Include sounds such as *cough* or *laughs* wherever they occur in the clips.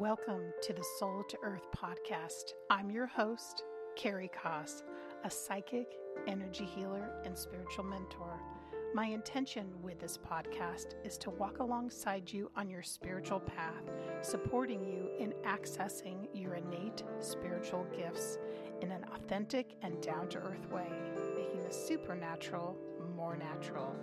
Welcome to the Soul to Earth podcast. I'm your host, Carrie Koss, a psychic, energy healer, and spiritual mentor. My intention with this podcast is to walk alongside you on your spiritual path, supporting you in accessing your innate spiritual gifts in an authentic and down to earth way, making the supernatural more natural.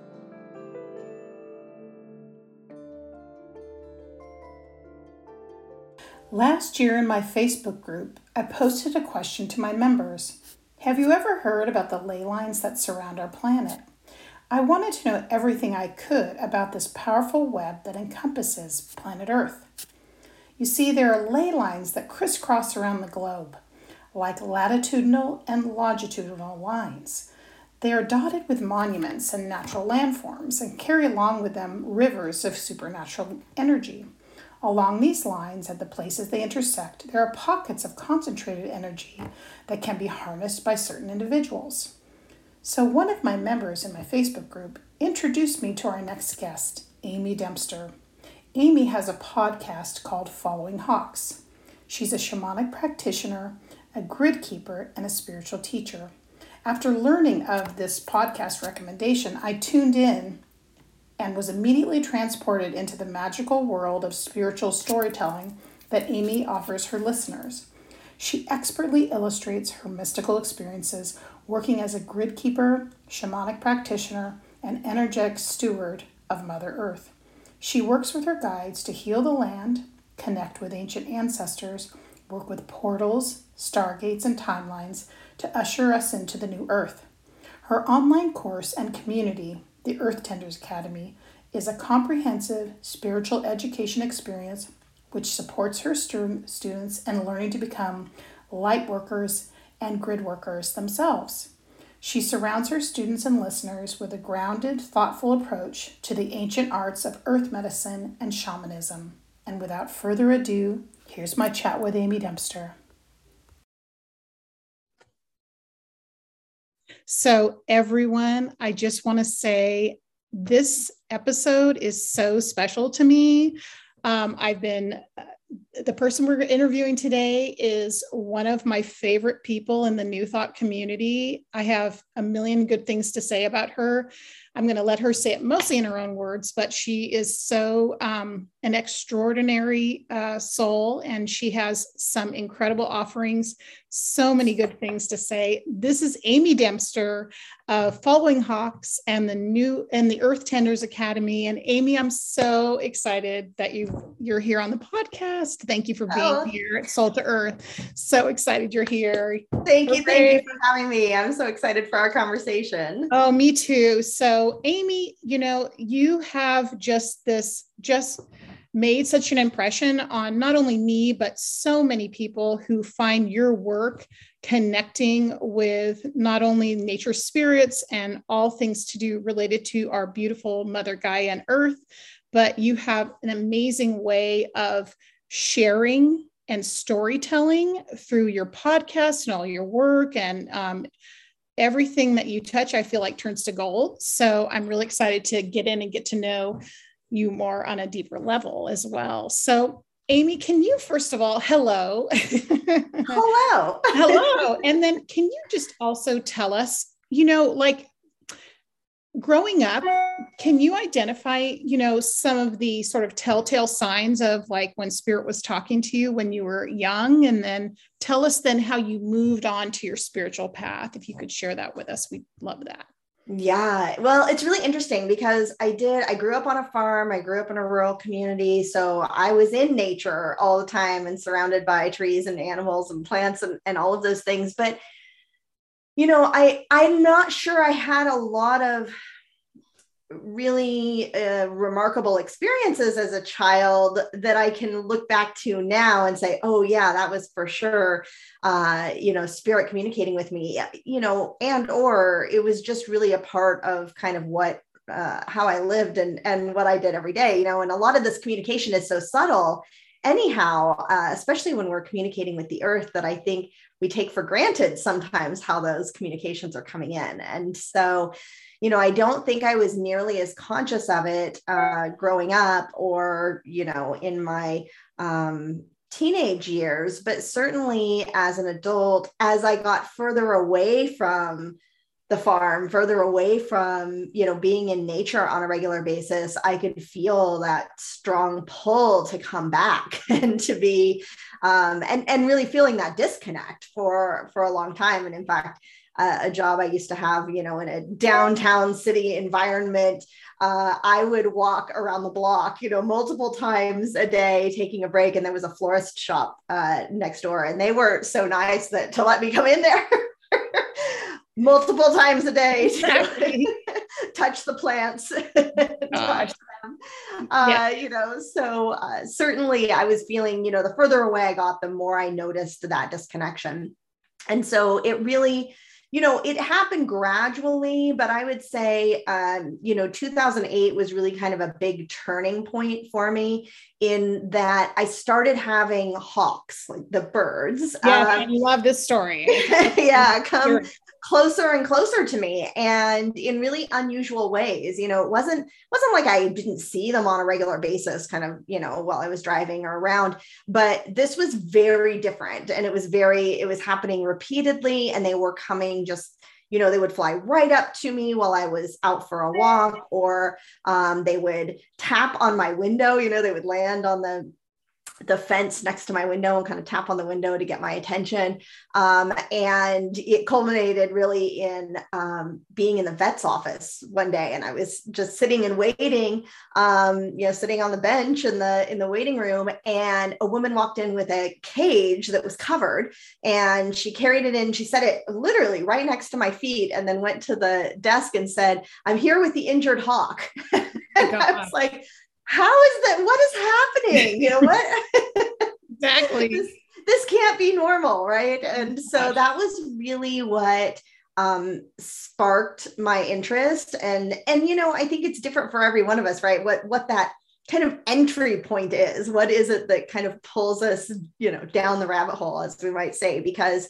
Last year in my Facebook group, I posted a question to my members Have you ever heard about the ley lines that surround our planet? I wanted to know everything I could about this powerful web that encompasses planet Earth. You see, there are ley lines that crisscross around the globe, like latitudinal and longitudinal lines. They are dotted with monuments and natural landforms and carry along with them rivers of supernatural energy. Along these lines, at the places they intersect, there are pockets of concentrated energy that can be harnessed by certain individuals. So, one of my members in my Facebook group introduced me to our next guest, Amy Dempster. Amy has a podcast called Following Hawks. She's a shamanic practitioner, a grid keeper, and a spiritual teacher. After learning of this podcast recommendation, I tuned in and was immediately transported into the magical world of spiritual storytelling that Amy offers her listeners. She expertly illustrates her mystical experiences working as a grid keeper, shamanic practitioner, and energetic steward of Mother Earth. She works with her guides to heal the land, connect with ancient ancestors, work with portals, stargates, and timelines to usher us into the new Earth. Her online course and community the Earth Tenders Academy is a comprehensive spiritual education experience which supports her students in learning to become light workers and grid workers themselves. She surrounds her students and listeners with a grounded, thoughtful approach to the ancient arts of earth medicine and shamanism. And without further ado, here's my chat with Amy Dempster. So, everyone, I just want to say this episode is so special to me. Um, I've been, uh, the person we're interviewing today is one of my favorite people in the New Thought community. I have a million good things to say about her. I'm going to let her say it mostly in her own words, but she is so um, an extraordinary uh, soul and she has some incredible offerings, so many good things to say. This is Amy Dempster of Following Hawks and the new and the Earth Tenders Academy. And Amy, I'm so excited that you you're here on the podcast. Thank you for being oh. here at Soul to Earth. So excited you're here. Thank you. Thank you for having me. I'm so excited for our conversation. Oh, me too. So, Amy, you know, you have just this just made such an impression on not only me, but so many people who find your work connecting with not only nature spirits and all things to do related to our beautiful Mother Gaia and Earth, but you have an amazing way of sharing and storytelling through your podcast and all your work and um, everything that you touch i feel like turns to gold so i'm really excited to get in and get to know you more on a deeper level as well. So, Amy, can you first of all, hello. hello. *laughs* hello. And then can you just also tell us, you know, like growing up, can you identify, you know, some of the sort of telltale signs of like when spirit was talking to you when you were young? And then tell us then how you moved on to your spiritual path. If you could share that with us, we'd love that. Yeah, well, it's really interesting because I did, I grew up on a farm, I grew up in a rural community. So I was in nature all the time and surrounded by trees and animals and plants and, and all of those things. But, you know, I, I'm not sure I had a lot of really uh, remarkable experiences as a child that I can look back to now and say, oh, yeah, that was for sure, uh, you know, spirit communicating with me, you know, and or it was just really a part of kind of what uh, how I lived and and what I did every day, you know, and a lot of this communication is so subtle anyhow, uh, especially when we're communicating with the earth, that I think we take for granted sometimes how those communications are coming in. And so, you know, I don't think I was nearly as conscious of it uh, growing up or, you know, in my, um, teenage years, but certainly as an adult, as I got further away from the farm further away from you know being in nature on a regular basis i could feel that strong pull to come back *laughs* and to be um, and and really feeling that disconnect for for a long time. And in fact uh, a job i used to have you know in a downtown city environment uh, i would walk around the block you know multiple times a day taking a break and there was a florist shop uh, next door and they were so nice that to let me come in there *laughs* multiple times a day to *laughs* touch the plants *laughs* touch them. Uh, yeah. you know so uh, certainly i was feeling you know the further away i got the more i noticed that disconnection and so it really you know, it happened gradually, but I would say, um, you know, 2008 was really kind of a big turning point for me in that I started having hawks, like the birds. Yeah, um, I love this story. *laughs* yeah, come closer and closer to me and in really unusual ways. You know it wasn't wasn't like i didn't see them on a regular basis kind of you know while i was driving or around but this was very different. And it was very it was happening repeatedly and they were coming just you know they would fly right up to me while i was out for a walk or um, they would tap on my window you know they would land on the the fence next to my window and kind of tap on the window to get my attention. Um, and it culminated really in um, being in the vet's office one day, and I was just sitting and waiting, um, you know, sitting on the bench in the in the waiting room, and a woman walked in with a cage that was covered, and she carried it in. She set it literally right next to my feet, and then went to the desk and said, "I'm here with the injured hawk." *laughs* and I was like how is that? What is happening? You know what? *laughs* exactly. this, this can't be normal, right? And so that was really what um sparked my interest and and you know i think it's different for every one of us right what what that kind of entry point is what is it that kind of pulls us you know down the rabbit hole as we might say because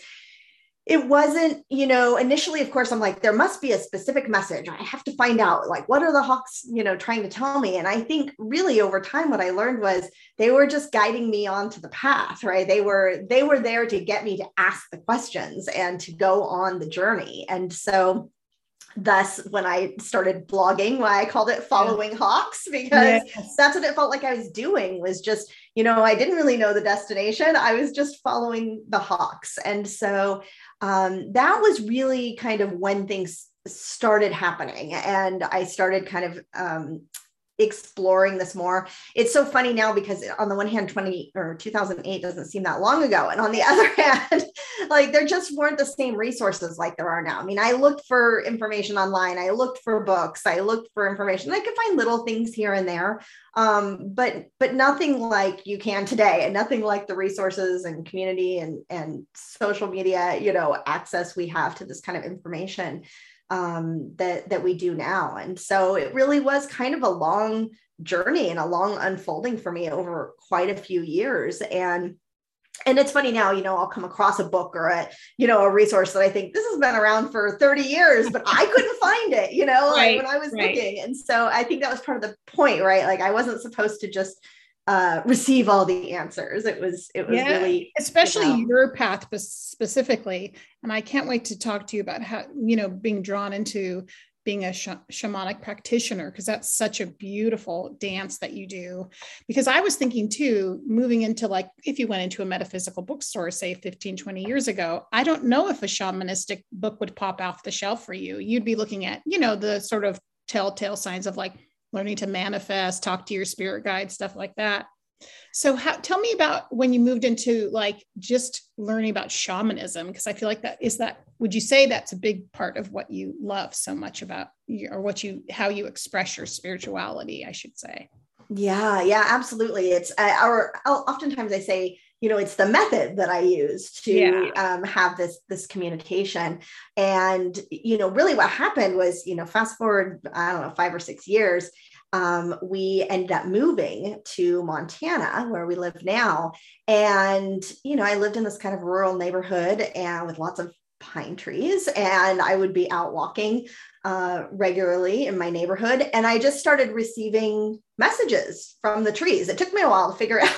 it wasn't, you know, initially, of course, I'm like, there must be a specific message. I have to find out, like, what are the Hawks, you know, trying to tell me? And I think really over time, what I learned was they were just guiding me onto the path, right? They were, they were there to get me to ask the questions and to go on the journey. And so thus when i started blogging why i called it following yeah. hawks because yes. that's what it felt like i was doing was just you know i didn't really know the destination i was just following the hawks and so um, that was really kind of when things started happening and i started kind of um, exploring this more. It's so funny now because on the one hand, 20 or 2008 doesn't seem that long ago. And on the *laughs* other hand, like there just weren't the same resources like there are now. I mean, I looked for information online, I looked for books, I looked for information. I could find little things here and there. Um, but but nothing like you can today and nothing like the resources and community and and social media, you know, access we have to this kind of information um, that that we do now. And so it really was kind of a long journey and a long unfolding for me over quite a few years. And and it's funny now, you know, I'll come across a book or a, you know, a resource that I think this has been around for 30 years, but I couldn't find it, you know, right, like when I was right. looking. And so I think that was part of the point, right? Like I wasn't supposed to just uh, receive all the answers. It was it was yeah, really especially you know, your path specifically, and I can't wait to talk to you about how you know being drawn into being a sh- shamanic practitioner because that's such a beautiful dance that you do. Because i was thinking too moving into like if you went into a metaphysical bookstore say 15 20 years ago i don't know if a shamanistic book would pop off the shelf for you. You'd be looking at you know the sort of telltale signs of like learning to manifest, talk to your spirit guide, stuff like that. So, how, tell me about when you moved into like just learning about shamanism, because I feel like that is that. Would you say that's a big part of what you love so much about, or what you how you express your spirituality? I should say. Yeah, yeah, absolutely. It's uh, or oftentimes I say you know it's the method that i use to yeah. um, have this this communication. And you know really what happened was you know fast forward i don't know five or six years um, we ended up moving to montana where we live now. And you know i lived in this kind of rural neighborhood and with lots of pine trees and i would be out walking uh, regularly in my neighborhood. And i just started receiving messages from the trees. It took me a while to figure *laughs* out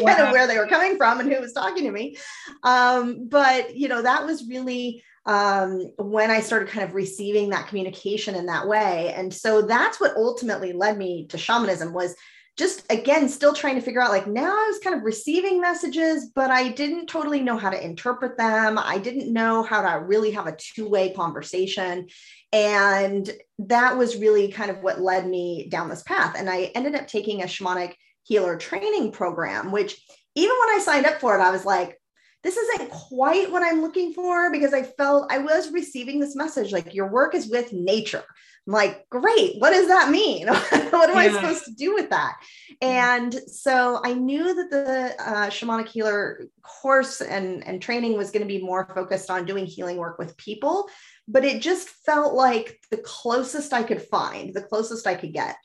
wow. kind of where they were coming from and who was talking to me. Um, but you know, that was really um, when I started kind of receiving that communication in that way. And so that's what ultimately led me to shamanism was just again still trying to figure out like now i was kind of receiving messages but i didn't totally know how to interpret them i didn't know how to really have a two-way conversation and that was really kind of what led me down this path and i ended up taking a shamanic healer training program which even when i signed up for it i was like this isn't quite what i'm looking for because i felt i was receiving this message like your work is with nature I'm like, great, what does that mean? *laughs* what am yeah. I supposed to do with that? And so I knew that the uh, shamanic healer course and, and training was going to be more focused on doing healing work with people, but it just felt like the closest I could find, the closest I could get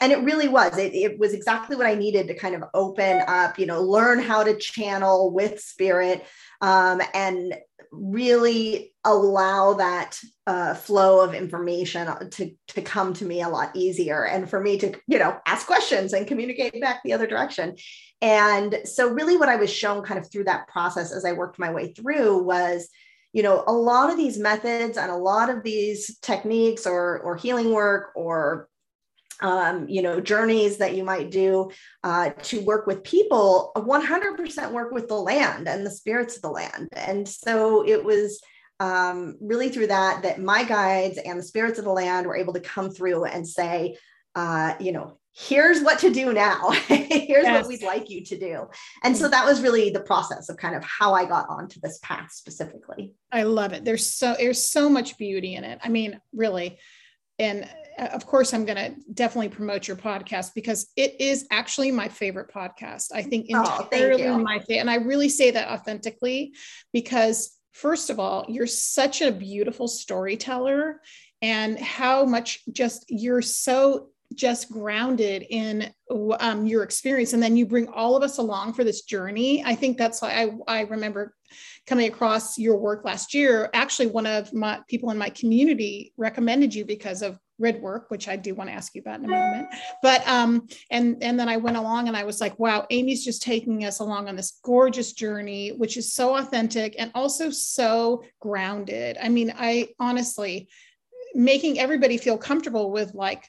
and it really was. It, it, was exactly what i needed to kind of open up you know learn how to channel with spirit um, and really allow that uh, flow of information to, to come to me a lot easier and for me to you know ask questions and communicate back the other direction. And so really what i was shown kind of through that process as i worked my way through was you know a lot of these methods and a lot of these techniques or or healing work or um, you know journeys that you might do uh, to work with people 100% work with the land and the spirits of the land. And so it was um, really through that that my guides and the spirits of the land were able to come through and say uh, you know here's what to do now. *laughs* Here's yes. what we'd like you to do. And so that was really the process of kind of how i got onto this path specifically. I love it. There's so there's so much beauty in it. I mean really. And of course i'm going to definitely promote your podcast because it is actually my favorite podcast. I think entirely oh, my favorite and i really say that authentically because first of all you're such a beautiful storyteller and how much just you're so just grounded in um, your experience. And then you bring all of us along for this journey. I think that's why I, I remember coming across your work last year. Actually one of my people in my community recommended you because of grid work which i do want to ask you about in a moment but um and and then i went along and i was like wow amy's just taking us along on this gorgeous journey which is so authentic and also so grounded i mean i honestly making everybody feel comfortable with like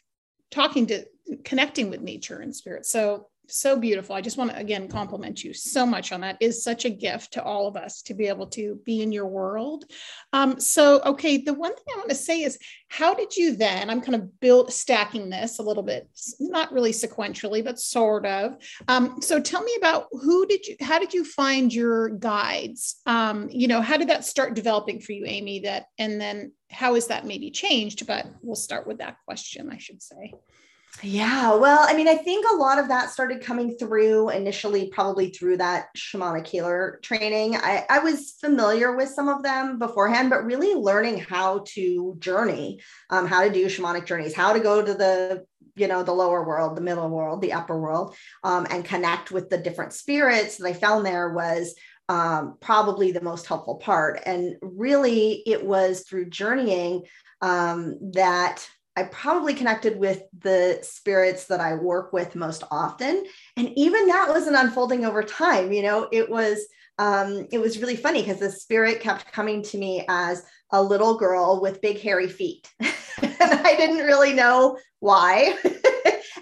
talking to connecting with nature and spirit. So so beautiful. I just want to again compliment you so much on that. It is such a gift to all of us to be able to be in your world. Um, so, okay, the one thing I want to say is, how did you then? I'm kind of build stacking this a little bit, not really sequentially, but sort of. Um, so, tell me about who did you? How did you find your guides? Um, you know, how did that start developing for you, Amy? That and then how has that maybe changed? But we'll start with that question, I should say. Yeah, well, I mean, I think a lot of that started coming through initially, probably through that shamanic healer training. I, I was familiar with some of them beforehand, but really learning how to journey, um, how to do shamanic journeys, how to go to the you know the lower world the middle world the upper world um, and connect with the different spirits that i found there was um, probably the most helpful part. And really, it was through journeying um, that I probably connected with the spirits that I work with most often. And even that was an unfolding over time. You know, it was um, it was really funny because the spirit kept coming to me as a little girl with big hairy feet. *laughs* and I didn't really know why. *laughs*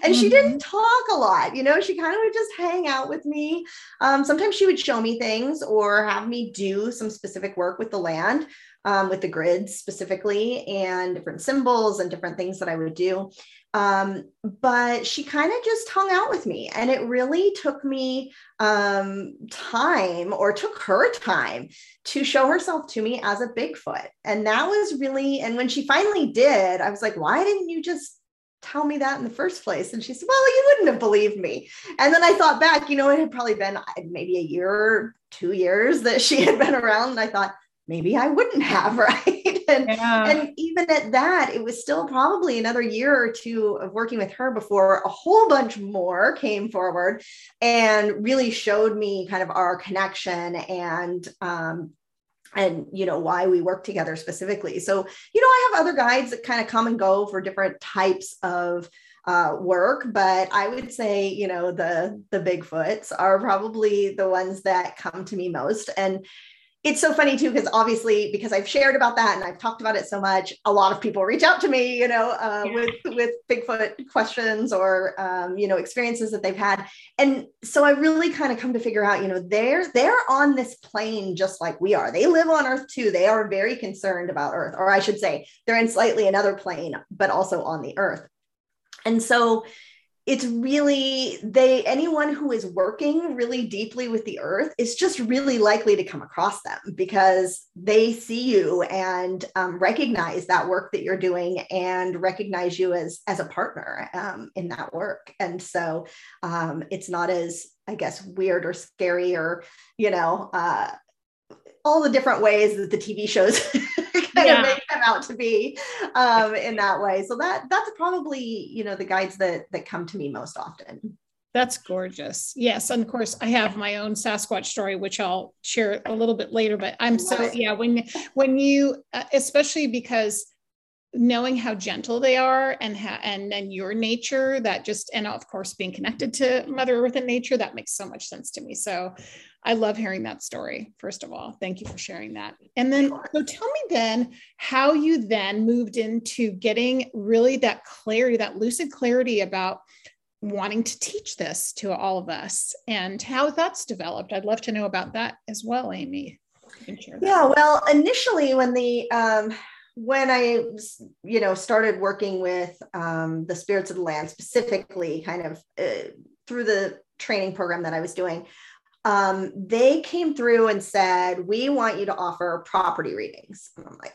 and mm-hmm. she didn't talk a lot you know she kind of would just hang out with me um, sometimes she would show me things or have me do some specific work with the land um, with the grids specifically and different symbols and different things that i would do um, but she kind of just hung out with me and it really took me um, time or took her time to show herself to me as a bigfoot and that was really and when she finally did i was like why didn't you just tell me that in the first place? And she said, Well, you wouldn't have believed me. And then I thought back, you know, it had probably been maybe a year two years that she had been around. And I thought, maybe I wouldn't have, *laughs* right? and, yeah. and even at that, it was still probably another year or two of working with her before a whole bunch more came forward and really showed me kind of our connection and um, and you know why we work together specifically so you know i have other guides that kind of come and go for different types of uh, work, but I would say, you know, the the Bigfoots are probably the ones that come to me most. And it's so funny too because obviously because i've shared about that and i've talked about it so much a lot of people reach out to me you know uh, yeah. with with bigfoot questions or um, you know experiences that they've had. And so i really kind of come to figure out you know they're they're on this plane just like we are. They live on earth too. They are very concerned about earth or i should say they're in slightly another plane but also on the earth. And so it's really they anyone who is working really deeply with the earth is just really likely to come across them because they see you and um, recognize that work that you're doing and recognize you as as a partner um, in that work and so um, it's not as i guess weird or scary or you know uh, all the different ways that the tv shows *laughs* kind yeah. of make out to be um, in that way. So that that's probably you know the guides that that come to me most often. That's gorgeous. Yes, and of course I have my own Sasquatch story, which I'll share a little bit later. But I'm so yeah when when you uh, especially because knowing how gentle they are and ha- and and your nature that just and of course being connected to mother earth and nature that makes so much sense to me. So i love hearing that story first of all. Thank you for sharing that. And then so tell me then how you then moved into getting really that clarity that lucid clarity about wanting to teach this to all of us and how that's developed. I'd love to know about that as well amy. Yeah well initially when the um when I, you know, started working with um, the spirits of the land specifically, kind of uh, through the training program that I was doing, um, they came through and said, "We want you to offer property readings." And I'm like,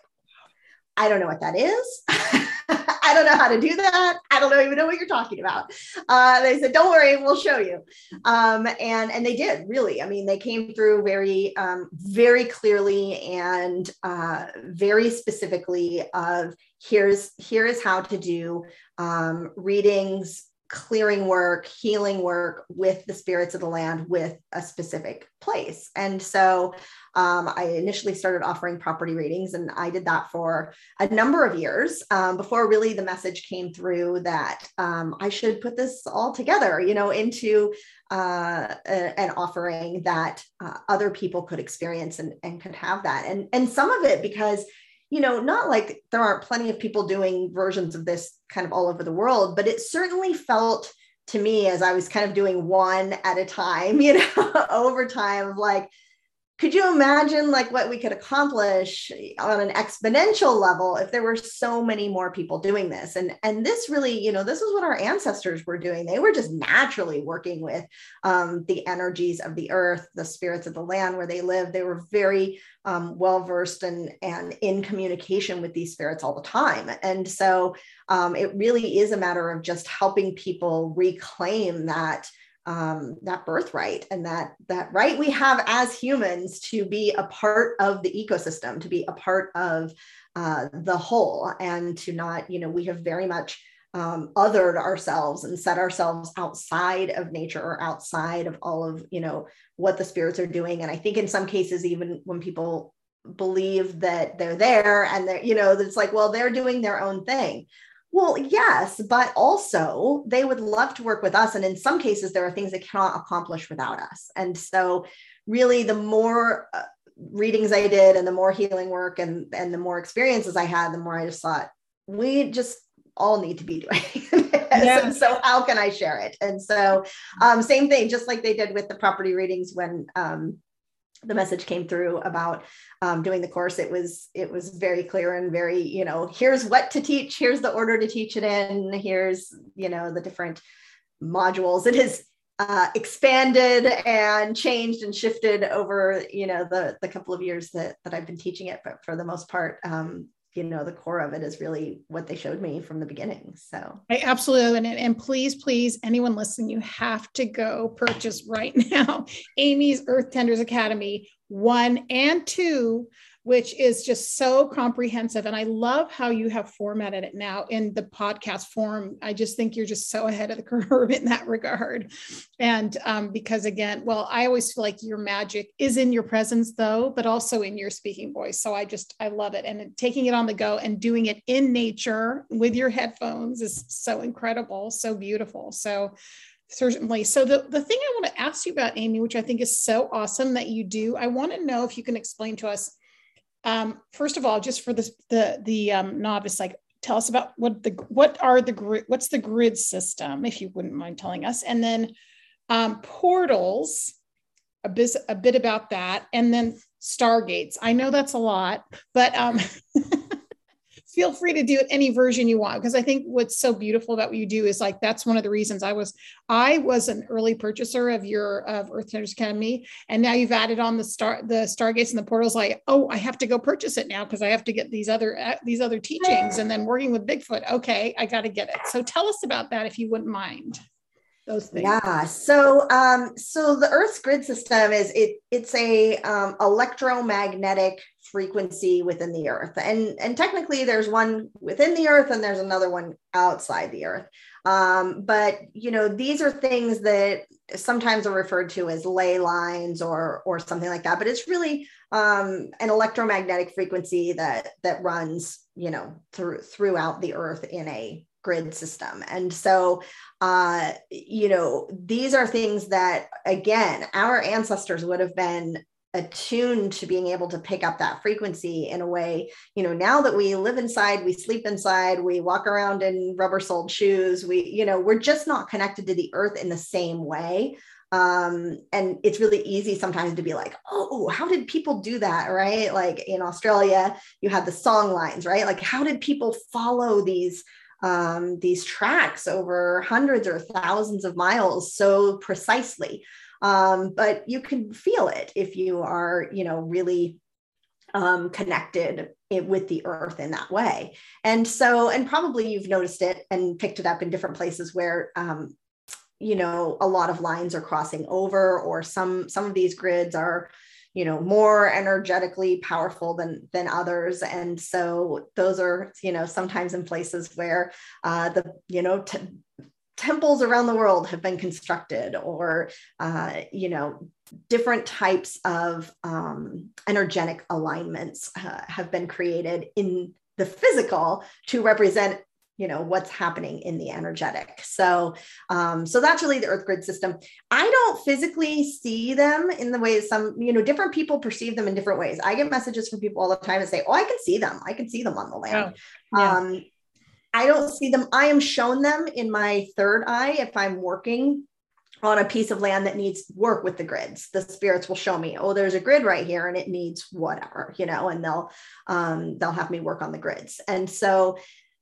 I don't know what that is. *laughs* I don't know how to do that. I don't even know what you're talking about. Uh, they said, "Don't worry, we'll show you," um, and and they did really. I mean, they came through very um, very clearly and uh, very specifically of here's here is how to do um, readings clearing work, healing work with the spirits of the land with a specific place. And so um, I initially started offering property readings, and I did that for a number of years um, before really the message came through that um, I should put this all together, you know, into uh, a, an offering that uh, other people could experience and, and could have that. And, and some of it because you know, not like there aren't plenty of people doing versions of this kind of all over the world, but it certainly felt to me as I was kind of doing one at a time, *laughs* you know, *laughs* over time, like could you imagine like what we could accomplish on an exponential level if there were so many more people doing this? And and this really you know this is what our ancestors were doing. They were just naturally working with um, the energies of the earth the spirits of the land where they live they were very um, well versed and and in communication with these spirits all the time. And so um, it really is a matter of just helping people reclaim that um, that birthright and that that right? We have as humans to be a part of the ecosystem to be a part of uh, the whole and to not you know we have very much um, othered ourselves and set ourselves outside of nature or outside of all of you know what the spirits are doing. And i think in some cases even when people believe that they're there and they're you know it's like well they're doing their own thing well, yes, but also they would love to work with us. And in some cases, there are things they cannot accomplish without us. And so, really, the more uh, readings I did and the more healing work and, and the more experiences I had, the more I just thought, we just all need to be doing *laughs* yes. and so how can i share it and so um, same thing just like they did with the property readings when um, the message came through about um, doing the course. It was it was very clear and very you know here's what to teach here's the order to teach it in here's you know the different modules. It has uh, expanded and changed and shifted over you know the the couple of years that that I've been teaching it but for the most part um, you know the core of it is really what they showed me from the beginning so. I absolutely and, and please please anyone listening you have to go purchase right *laughs* now amy's earth tenders academy one and two which is just so comprehensive. And I love how you have formatted it now in the podcast form. I just think you're just so ahead of the *laughs* curve in that regard. And um, because again, well, I always feel like your magic is in your presence though, but also in your speaking voice. So I just, I love it. And taking it on the go and doing it in nature with your headphones is so incredible, so beautiful. So certainly. So the, the thing I want to ask you about, Amy, which I think is so awesome that you do, I want to know if you can explain to us, um, first of all, just for this, the, the um, novice, like tell us about what the, what are the grid, what's the grid system, if you wouldn't mind telling us. And then um, portals, a bit, a bit about that. And then stargates. I know that's a lot, but um, *laughs* feel free to do it any version you want because i think what's so beautiful about what you do is like that's one of the reasons i was i was an early purchaser of your of earth Tenders academy and now you've added on the star the stargates and the portals like oh i have to go purchase it now because i have to get these other uh, these other teachings and then working with bigfoot. Okay i got to get it. So tell us about that if you wouldn't mind those things. Yeah so um so the earth's grid system is it it's a um, electromagnetic frequency within the earth. And and technically there's one within the earth and there's another one outside the earth. Um, but you know these are things that sometimes are referred to as ley lines or or something like that. But it's really um, an electromagnetic frequency that that runs you know through throughout the earth in a grid system. And so uh, you know these are things that again our ancestors would have been attuned to being able to pick up that frequency in a way you know now that we live inside we sleep inside we walk around in rubber soled shoes we you know we're just not connected to the earth in the same way. Um, and it's really easy sometimes to be like oh how did people do that? Right? Like in australia you had the song lines right? Like how did people follow these um, these tracks over hundreds or thousands of miles so precisely. Um, but you can feel it if you are you know really um, connected it, with the earth in that way. And so and probably you've noticed it and picked it up in different places where um, you know a lot of lines are crossing over or some some of these grids are you know more energetically powerful than than others. And so those are you know sometimes in places where uh, the you know t- temples around the world have been constructed or uh, you know different types of um, energetic alignments uh, have been created in the physical to represent you know what's happening in the energetic so um, so that's really the earth grid system i don't physically see them in the way some you know different people perceive them in different ways i get messages from people all the time and say oh i can see them i can see them on the land oh, yeah. um, I don't see them. I am shown them in my third eye if I'm working on a piece of land that needs work with the grids. The spirits will show me, oh, there's a grid right here and it needs whatever, you know, and they'll um, they'll have me work on the grids. And so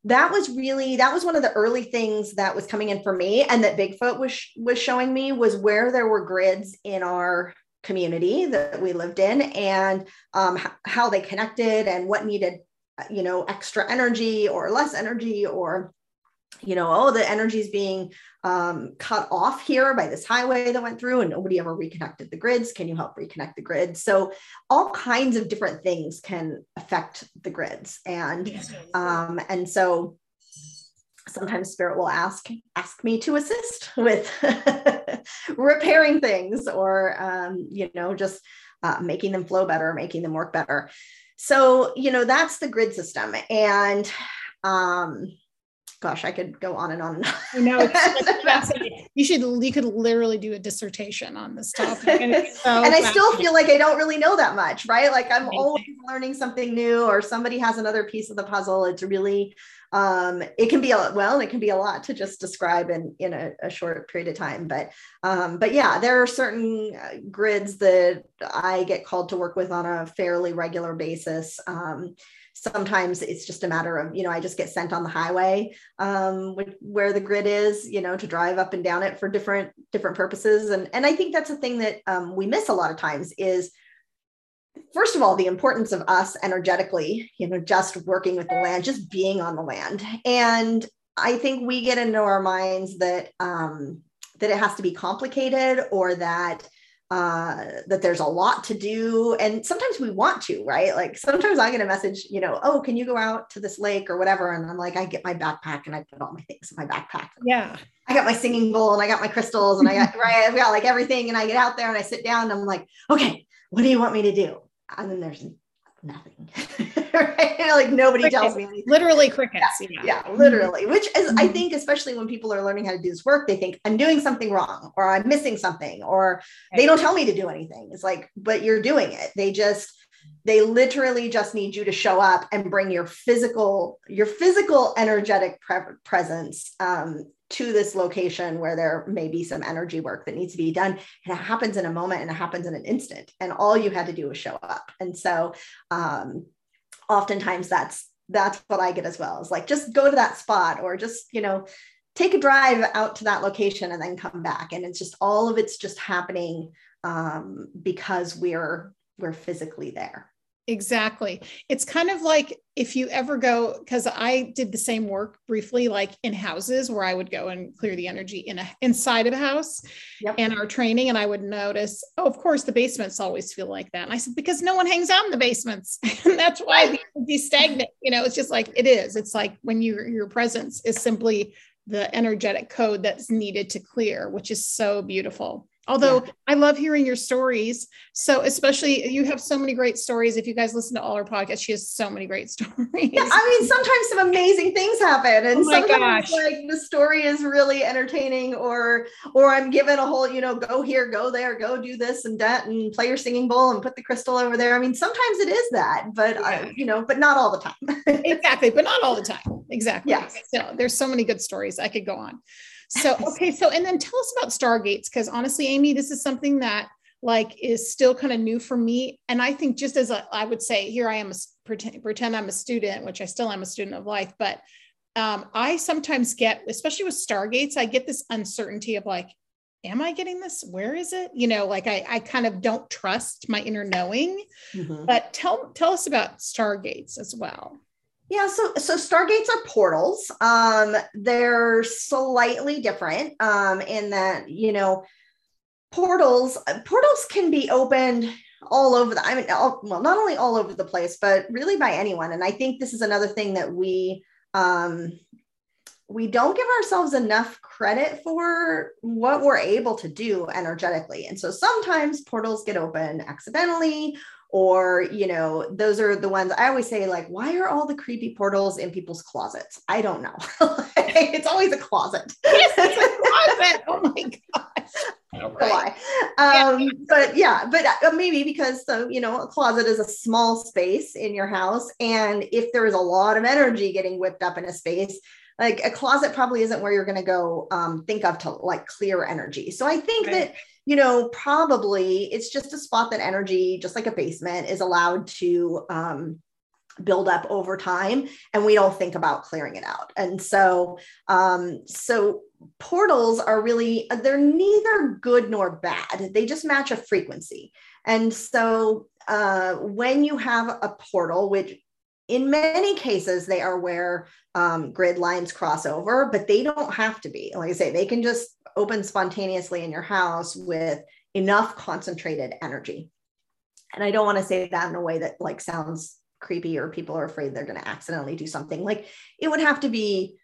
that was really that was one of the early things that was coming in for me and that Bigfoot was was showing me was where there were grids in our community that we lived in and um, how they connected and what needed you know extra energy or less energy or you know oh the energy is being um, cut off here by this highway that went through and nobody ever reconnected the grids. Can you help reconnect the grids so all kinds of different things can affect the grids. And um, and so sometimes spirit will ask ask me to assist *laughs* with *laughs* repairing things or um, you know just uh, making them flow better making them work better. So you know that's the grid system. And um gosh i could go on and on and on. I *laughs* you should you could literally do a dissertation on this topic and, so and i still feel like i don't really know that much right? Like i'm always learning something new or somebody has another piece of the puzzle. It's really um, it can be a well it can be a lot to just describe in in a, a short period of time but um, but yeah there are certain uh, grids that i get called to work with on a fairly regular basis um, sometimes it's just a matter of you know i just get sent on the highway um, where the grid is you know to drive up and down it for different different purposes. And and i think that's a thing that um, we miss a lot of times is first of all the importance of us energetically you know just working with the land just being on the land. And i think we get into our minds that um that it has to be complicated or that uh, that there's a lot to do. And sometimes we want to, right? Like sometimes I get a message, you know, oh, can you go out to this lake or whatever? And I'm like, I get my backpack and I put all my things in my backpack. Yeah. I got my singing bowl and I got my crystals and I got, *laughs* right, I've got like everything. And I get out there and I sit down and I'm like, okay, what do you want me to do? And then there's nothing. *laughs* right? Like nobody crickets. tells me anything. Literally crickets. Yeah, yeah. yeah mm-hmm. literally. Which is, mm-hmm. I think, especially when people are learning how to do this work, they think I'm doing something wrong or I'm missing something or they don't tell me to do anything. It's like, but you're doing it. They just they literally just need you to show up and bring your physical your physical energetic pre- presence um, to this location where there may be some energy work that needs to be done. And it happens in a moment and it happens in an instant. And all you had to do was show up. And so um, oftentimes that's that's what I get as well. Is like just go to that spot or just, you know, take a drive out to that location and then come back. And it's just all of it's just happening um, because we're we're physically there. Exactly. It's kind of like if you ever go, because I did the same work briefly, like in houses where I would go and clear the energy in a inside of a house yep. and our training, and I would notice, oh, of course, the basements always feel like that. And I said, because no one hangs out in the basements. *laughs* and that's why the energy stagnant. You know, it's just like it is. It's like when your your presence is simply the energetic code that's needed to clear, which is so beautiful. Although yeah. I love hearing your stories. So, especially you have so many great stories. If you guys listen to all her podcasts, she has so many great *laughs* stories. Yeah, I mean, sometimes some amazing things happen, and oh sometimes gosh. like the story is really entertaining, or or I'm given a whole, you know, go here, go there, go do this and that, and play your singing bowl and put the crystal over there. I mean, sometimes it is that, but uh, yeah. I, you know, but not all the time. *laughs* exactly, but not all the time. Exactly. Yeah. So there's so many good stories. I could go on. So, *laughs* okay. So, and then tell us about Stargates, because honestly, Amy, this is something that like is still kind of new for me. And I think just as a, I would say, here I am, a, pretend, pretend I'm a student, which I still am a student of life, but um, I sometimes get, especially with Stargates, I get this uncertainty of like, am I getting this? Where is it? You know, like I, I kind of don't trust my inner knowing. Mm-hmm. But tell tell us about Stargates as well. Yeah, so so stargates are portals. Um, they're slightly different um, in that you know portals portals can be opened all over the. I mean, all, well, not only all over the place, but really by anyone. And I think this is another thing that we um, we don't give ourselves enough credit for what we're able to do energetically. And so sometimes portals get open accidentally or you know those are the ones i always say like why are all the creepy portals in people's closets? I don't know. *laughs* It's always a closet. *laughs* Yes, closet. *laughs* Oh my gosh. Why? Um, yeah. but yeah but uh, maybe because so you know a closet is a small space in your house and if there is a lot of energy getting whipped up in a space like a closet probably isn't where you're going to go um, think of to like clear energy. So i think right. that you know, probably it's just a spot that energy, just like a basement, is allowed to um, build up over time, and we don't think about clearing it out. And so, um, so portals are really they're neither good nor bad. They just match a frequency. And so, uh, when you have a portal, which in many cases they are where um, grid lines cross over but they don't have to be. Like i say they can just open spontaneously in your house with enough concentrated energy. And i don't want to say that in a way that like sounds creepy or people are afraid they're going to accidentally do something. Like it would have to be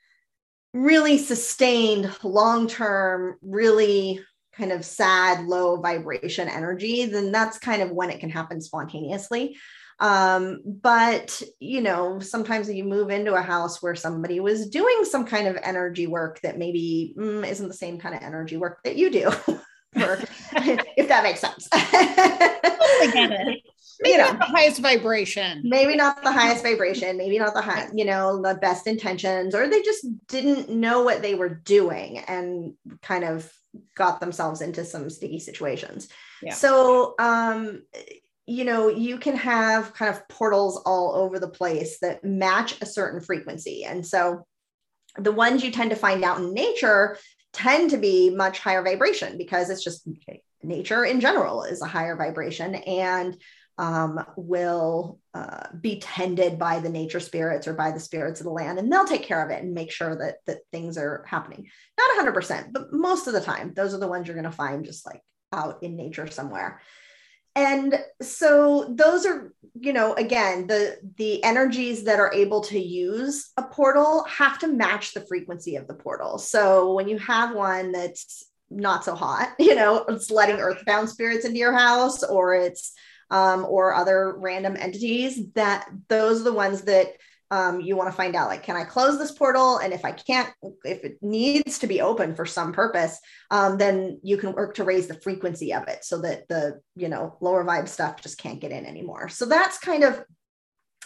really sustained long term really kind of sad low vibration energy then that's kind of when it can happen spontaneously um, but you know, sometimes you move into a house where somebody was doing some kind of energy work that maybe mm, isn't the same kind of energy work that you do. *laughs* For, *laughs* if that makes sense. I get it. *laughs* Maybe you know, not the highest vibration. Maybe not the highest vibration. Maybe not the high, you know, the best intentions, or they just didn't know what they were doing and kind of got themselves into some sticky situations. Yeah. So, um, you know, you can have kind of portals all over the place that match a certain frequency. And so the ones you tend to find out in nature tend to be much higher vibration because it's just nature in general is a higher vibration and um, will uh, be tended by the nature spirits or by the spirits of the land and they'll take care of it and make sure that that things are happening. Not 100% but most of the time those are the ones you're going to find just like out in nature somewhere and so those are you know again the the energies that are able to use a portal have to match the frequency of the portal. So when you have one that's not so hot *laughs* you know it's letting earthbound spirits into your house or it's um, or other random entities that those are the ones that um, you want to find out like can i close this portal and if i can't if it needs to be open for some purpose um, then you can work to raise the frequency of it so that the you know lower vibe stuff just can't get in anymore so that's kind of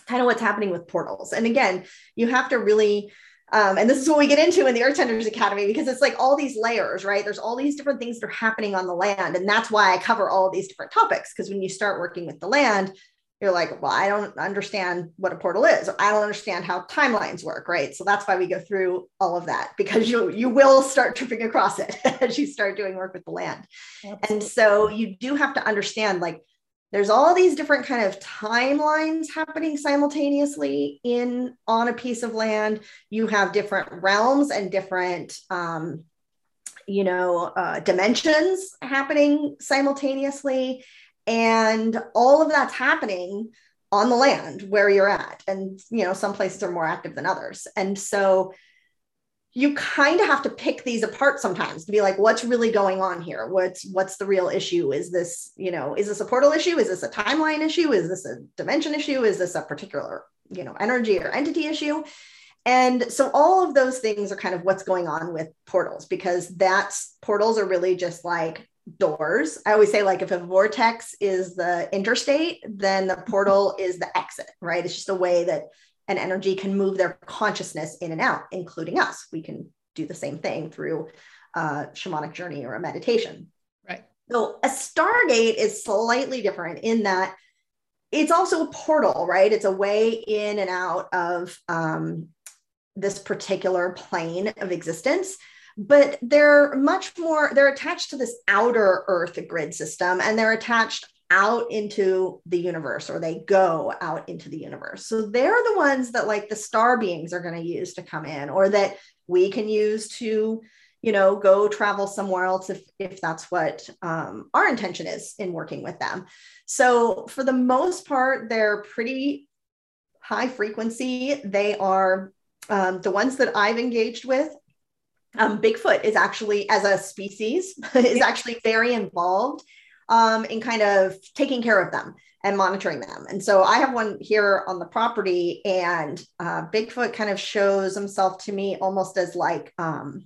kind of what's happening with portals and again you have to really um, and this is what we get into in the Earth Tenders Academy because it's like all these layers, right? There's all these different things that are happening on the land. And that's why I cover all these different topics. Because when you start working with the land, you're like, well, I don't understand what a portal is. I don't understand how timelines work, right? So that's why we go through all of that because you you will start tripping across it *laughs* as you start doing work with the land. Absolutely. And so you do have to understand like there's all these different kind of timelines happening simultaneously in on a piece of land. You have different realms and different um, you know uh, dimensions happening simultaneously and all of that's happening on the land where you're at. And you know some places are more active than others. And so you kind of have to pick these apart sometimes to be like what's really going on here? What's what's the real issue? Is this you know is this a portal issue? Is this a timeline issue? Is this a dimension issue? Is this a particular you know energy or entity issue? And so all of those things are kind of what's going on with portals because that's portals are really just like doors. I always say, like, if a vortex is the interstate, then the portal *laughs* is the exit, right? It's just a way that an energy can move their consciousness in and out, including us. We can do the same thing through a shamanic journey or a meditation. Right. So a stargate is slightly different in that it's also a portal, right? It's a way in and out of um, this particular plane of existence but they're much more they're attached to this outer earth grid system and they're attached out into the universe or they go out into the universe. So they're the ones that like the star beings are going to use to come in or that we can use to you know go travel somewhere else if if that's what um, our intention is in working with them. So for the most part they're pretty high frequency. They are um, the ones that i've engaged with um, Bigfoot is actually, as a species, *laughs* is yeah. actually very involved um, in kind of taking care of them and monitoring them. And so I have one here on the property, and uh, Bigfoot kind of shows himself to me almost as like um,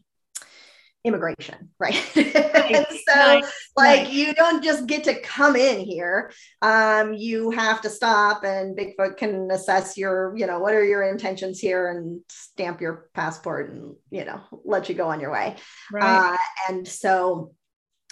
immigration, *laughs* right? and so, nice. like, nice. you don't just get to come in here. Um, you have to stop, and Bigfoot can assess your, you know, what are your intentions here, and stamp your passport, and you know, let you go on your way. Right. Uh, and so,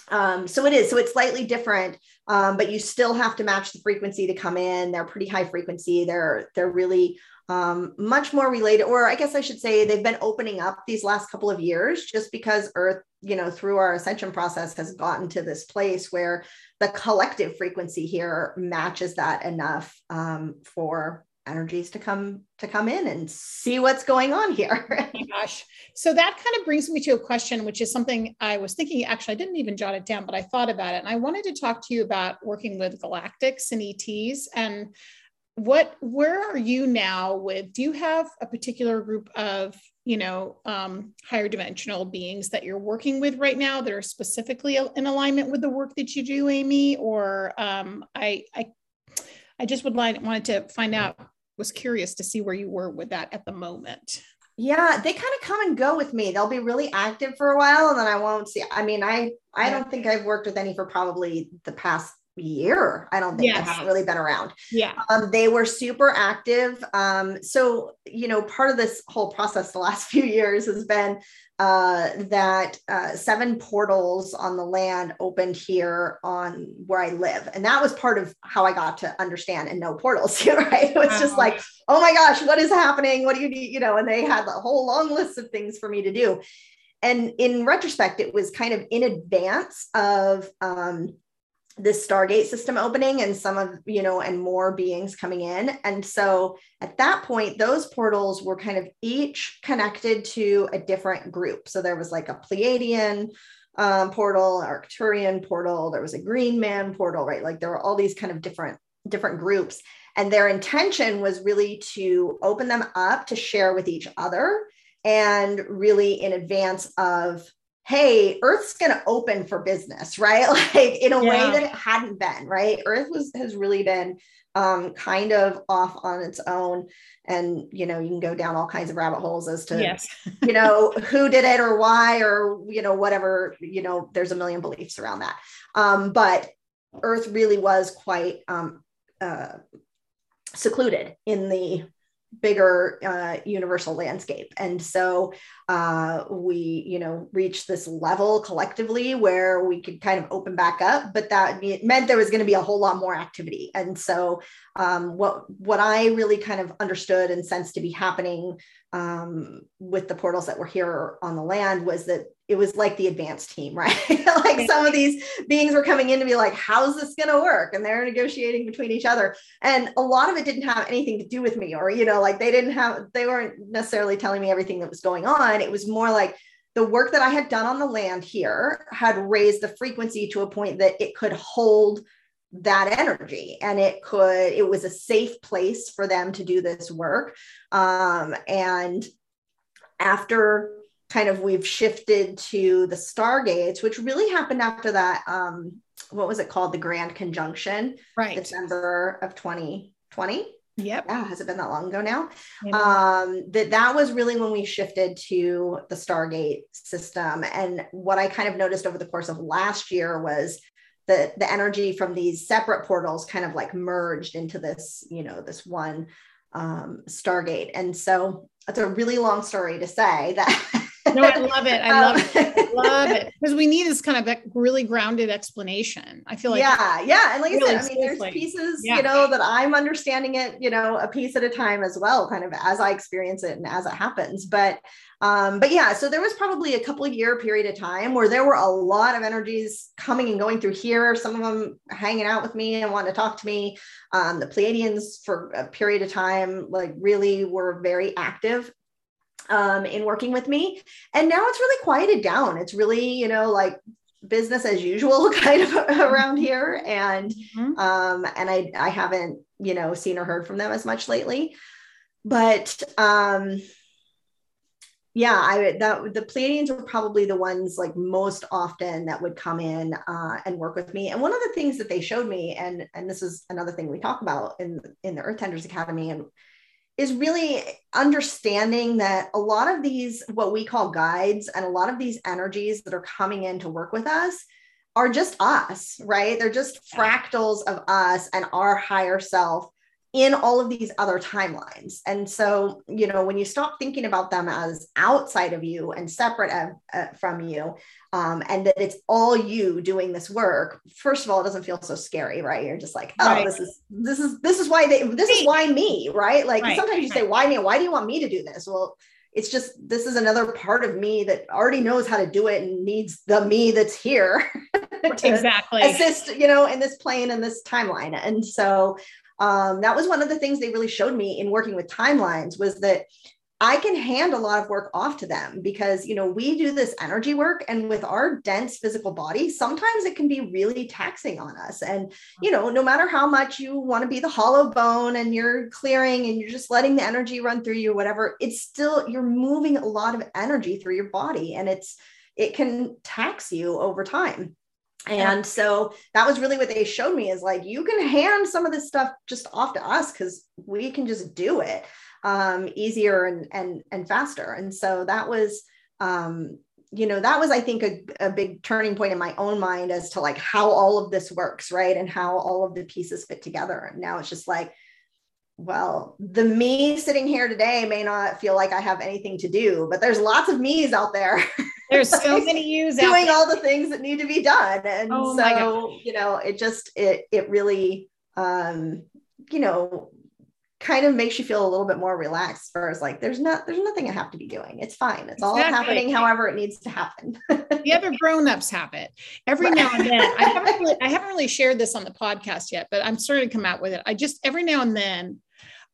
um, so it is. So it's slightly different, um, but you still have to match the frequency to come in. They're pretty high frequency. They're they're really um, much more related, or I guess I should say they've been opening up these last couple of years just because Earth, you know, through our ascension process has gotten to this place where the collective frequency here matches that enough um, for energies to come to come in and see what's going on here. *laughs* oh gosh. So that kind of brings me to a question, which is something I was thinking, actually, I didn't even jot it down, but I thought about it. And I wanted to talk to you about working with galactics and ETs. And what where are you now with do you have a particular group of you know um, higher dimensional beings that you're working with right now that are specifically in alignment with the work that you do amy? Or um, i i i just would like wanted to find out was curious to see where you were with that at the moment. Yeah they kind of come and go with me. They'll be really active for a while and then i won't see i mean i i don't think i've worked with any for probably the past year. I don't think yes. haven't really been around. Yeah. Um, they were super active. Um, so, you know, part of this whole process the last *laughs* few years has been uh, that uh, seven portals on the land opened here on where I live. And that was part of how I got to understand and know portals *laughs* here, right? It was wow. just like, oh my gosh, what is happening? What do you need? You know, and they had a whole long list of things for me to do. And in retrospect, it was kind of in advance of um, this stargate system opening and some of you know and more beings coming in and so at that point those portals were kind of each connected to a different group so there was like a pleiadian um, portal, Arcturian portal, there was a green man portal, right? Like there were all these kind of different different groups. And their intention was really to open them up to share with each other and really in advance of hey earth's going to open for business *laughs* right? Like in a yeah. way that it hadn't been right? Earth was has really been um, kind of off on its own. And you know you can go down all kinds of rabbit holes as to yes. you *laughs* know who did it or why or you know whatever you know there's a million beliefs around that. Um, but earth really was quite um, uh, secluded in the bigger uh, universal landscape. And so uh, we you know reached this level collectively where we could kind of open back up but that meant there was going to be a whole lot more activity and so um, what what i really kind of understood and sensed to be happening um, with the portals that were here on the land was that it was like the advanced team, *laughs* right? like some of these beings were coming in to be like, how's this going to work? And they're negotiating between each other. And a lot of it didn't have anything to do with me, or, you know, like they didn't have, they weren't necessarily telling me everything that was going on. And it was more like the work that I had done on the land here had raised the frequency to a point that it could hold that energy and it could it was a safe place for them to do this work um, and after kind of we've shifted to the stargates, which really happened after that. Um, what was it called? The Grand Conjunction, right? December of 2020. Yep. Yeah, has it been that long ago now? Um, that that was really when we shifted to the Stargate system. And what I kind of noticed over the course of last year was the the energy from these separate portals kind of like merged into this, you know, this one um, Stargate. And so it's a really long story to say that *laughs* no, I love it. I love it. I love it *laughs* because we need this kind of really grounded explanation. I feel like yeah, yeah, and like really I said, I mean, there's pieces yeah. you know that I'm understanding it, you know, a piece at a time as well, kind of as I experience it and as it happens. But um, but yeah, so there was probably a couple year period of time where there were a lot of energies coming and going through here. Some of them hanging out with me and wanting to talk to me. Um, the Pleiadians for a period of time, like really were very active um, in working with me. And now it's really quieted down. It's really, you know, like business as usual *laughs* kind of around here. And mm-hmm. um, and I I haven't, you know, seen or heard from them as much lately. But um yeah, I that the Pleiadians were probably the ones like most often that would come in uh, and work with me. And one of the things that they showed me, and and this is another thing we talk about in in the Earth Tenders Academy, and is really understanding that a lot of these, what we call guides, and a lot of these energies that are coming in to work with us are just us, right? They're just fractals of us and our higher self in all of these other timelines. And so, you know, when you stop thinking about them as outside of you and separate uh, uh, from you, um, and that it's all you doing this work, first of all, it doesn't feel so scary, right? You're just like, oh, right. this is this is this is why they this is why me, right? Like right. sometimes you say, why me? Why do you want me to do this? Well, it's just this is another part of me that already knows how to do it and needs the me that's here *laughs* exactly assist you know in this plane and this timeline and so um, that was one of the things they really showed me in working with timelines was that I can hand a lot of work off to them because, you know, we do this energy work and with our dense physical body, sometimes it can be really taxing on us. And, you know, no matter how much you want to be the hollow bone and you're clearing and you're just letting the energy run through you, whatever, it's still, you're moving a lot of energy through your body and it's, it can tax you over time. And so that was really what they showed me is like, you can hand some of this stuff just off to us because we can just do it um, easier and, and, and faster. And so that was, um, you know, that was, I think, a, a big turning point in my own mind as to like how all of this works, right? And how all of the pieces fit together. And now it's just like, well, the me sitting here today may not feel like I have anything to do, but there's lots of me's out there. *laughs* There's so many yous doing all the things that need to be done. And oh so, you know, it just it it really um, you know, kind of makes you feel a little bit more relaxed as like there's not there's nothing I have to be doing. It's fine. It's exactly. all happening however it needs to happen. the other *laughs* grown-ups have it. Every now and then. I haven't really I haven't really shared this on the podcast yet, but I'm starting to come out with it. I just every now and then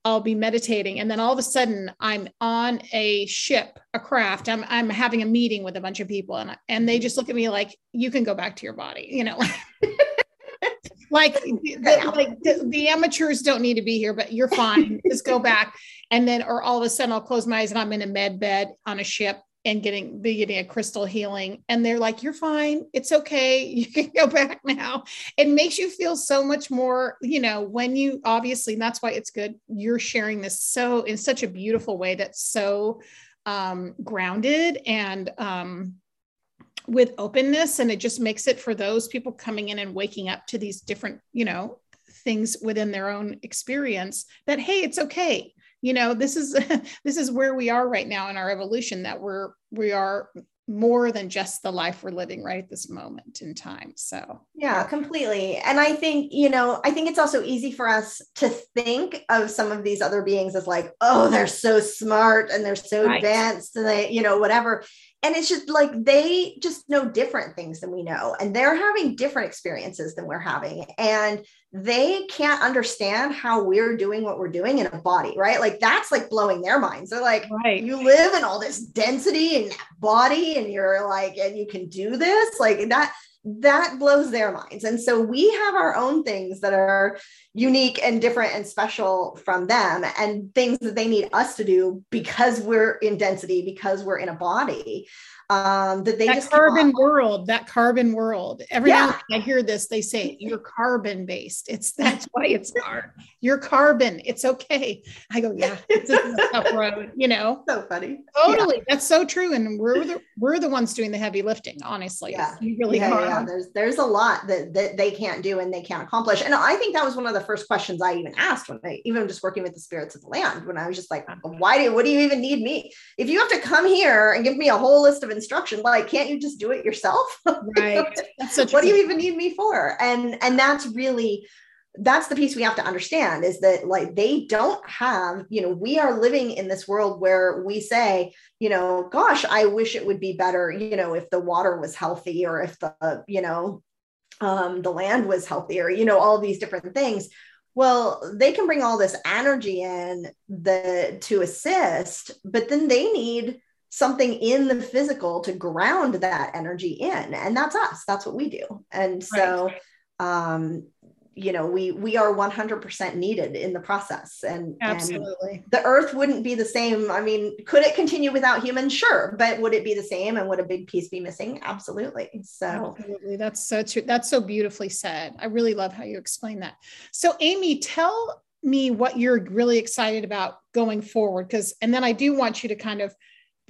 I'll be meditating. And then all of a sudden I'm on a ship, a craft. I'm I'm having a meeting with a bunch of people and and they mm-hmm. just look at me like you can go back to your body, you know. *laughs* like *laughs* the, like the, the, amateurs don't need to be here but you're fine. *laughs* Just go back. And then or all of a sudden i'll close my eyes and i'm in a med bed on a ship and getting be getting a crystal healing. And they're like you're fine. It's okay. *laughs* You can go back now. It makes you feel so much more you know when you obviously and that's why it's good. You're sharing this so in such a beautiful way that's so um, grounded and um, with openness. And it just makes it for those people coming in and waking up to these different you know things within their own experience that hey it's okay you know this is *laughs* this is where we are right now in our evolution that we're we are more than just the life we're living right at this moment in time. So yeah completely. And i think you know i think it's also easy for us to think of some of these other beings as like oh they're so smart and they're so right. advanced and they you know whatever and it's just like they just know different things than we know and they're having different experiences than we're having and they can't understand how we're doing what we're doing in a body right? Like that's like blowing their minds. They're like right. you live in all this density and body and you're like and you can do this? Like that that blows their minds. And so we have our own things that are unique and different and special from them, and things that they need us to do because we're in density, because we're in a body um, that they that just carbon world, that carbon world. Every yeah. now I hear this, they say *laughs* you're carbon based. It's *laughs* that's why it's hard. You're carbon. It's okay. I go, yeah, it's a tough *laughs* road. You know, so funny. Totally, yeah. that's so true. And we're the we're the ones doing the heavy lifting. Honestly, yeah, you really yeah, are. Yeah. There's there's a lot that that they can't do and they can't accomplish. And I think that was one of the first questions I even asked when I even just working with the spirits of the land. When I was just like, why do what do you even need me? If you have to come here and give me a whole list of instruction. Like can't you just do it yourself? *laughs* Right. *laughs* what do you even need me for? And and that's really that's the piece we have to understand is that like they don't have you know we are living in this world where we say you know gosh i wish it would be better you know if the water was healthy or if the you know um, the land was healthier you know all these different things. Well they can bring all this energy in the to assist but then they need something in the physical to ground that energy in and that's us that's what we do. And so right. um you know we we are 100% needed in the process and absolutely. and the earth wouldn't be the same i mean could it continue without humans? Sure but would it be the same and would a big piece be missing? Absolutely so. Absolutely that's so true that's so beautifully said i really love how you explain that. So amy tell me what you're really excited about going forward because and then i do want you to kind of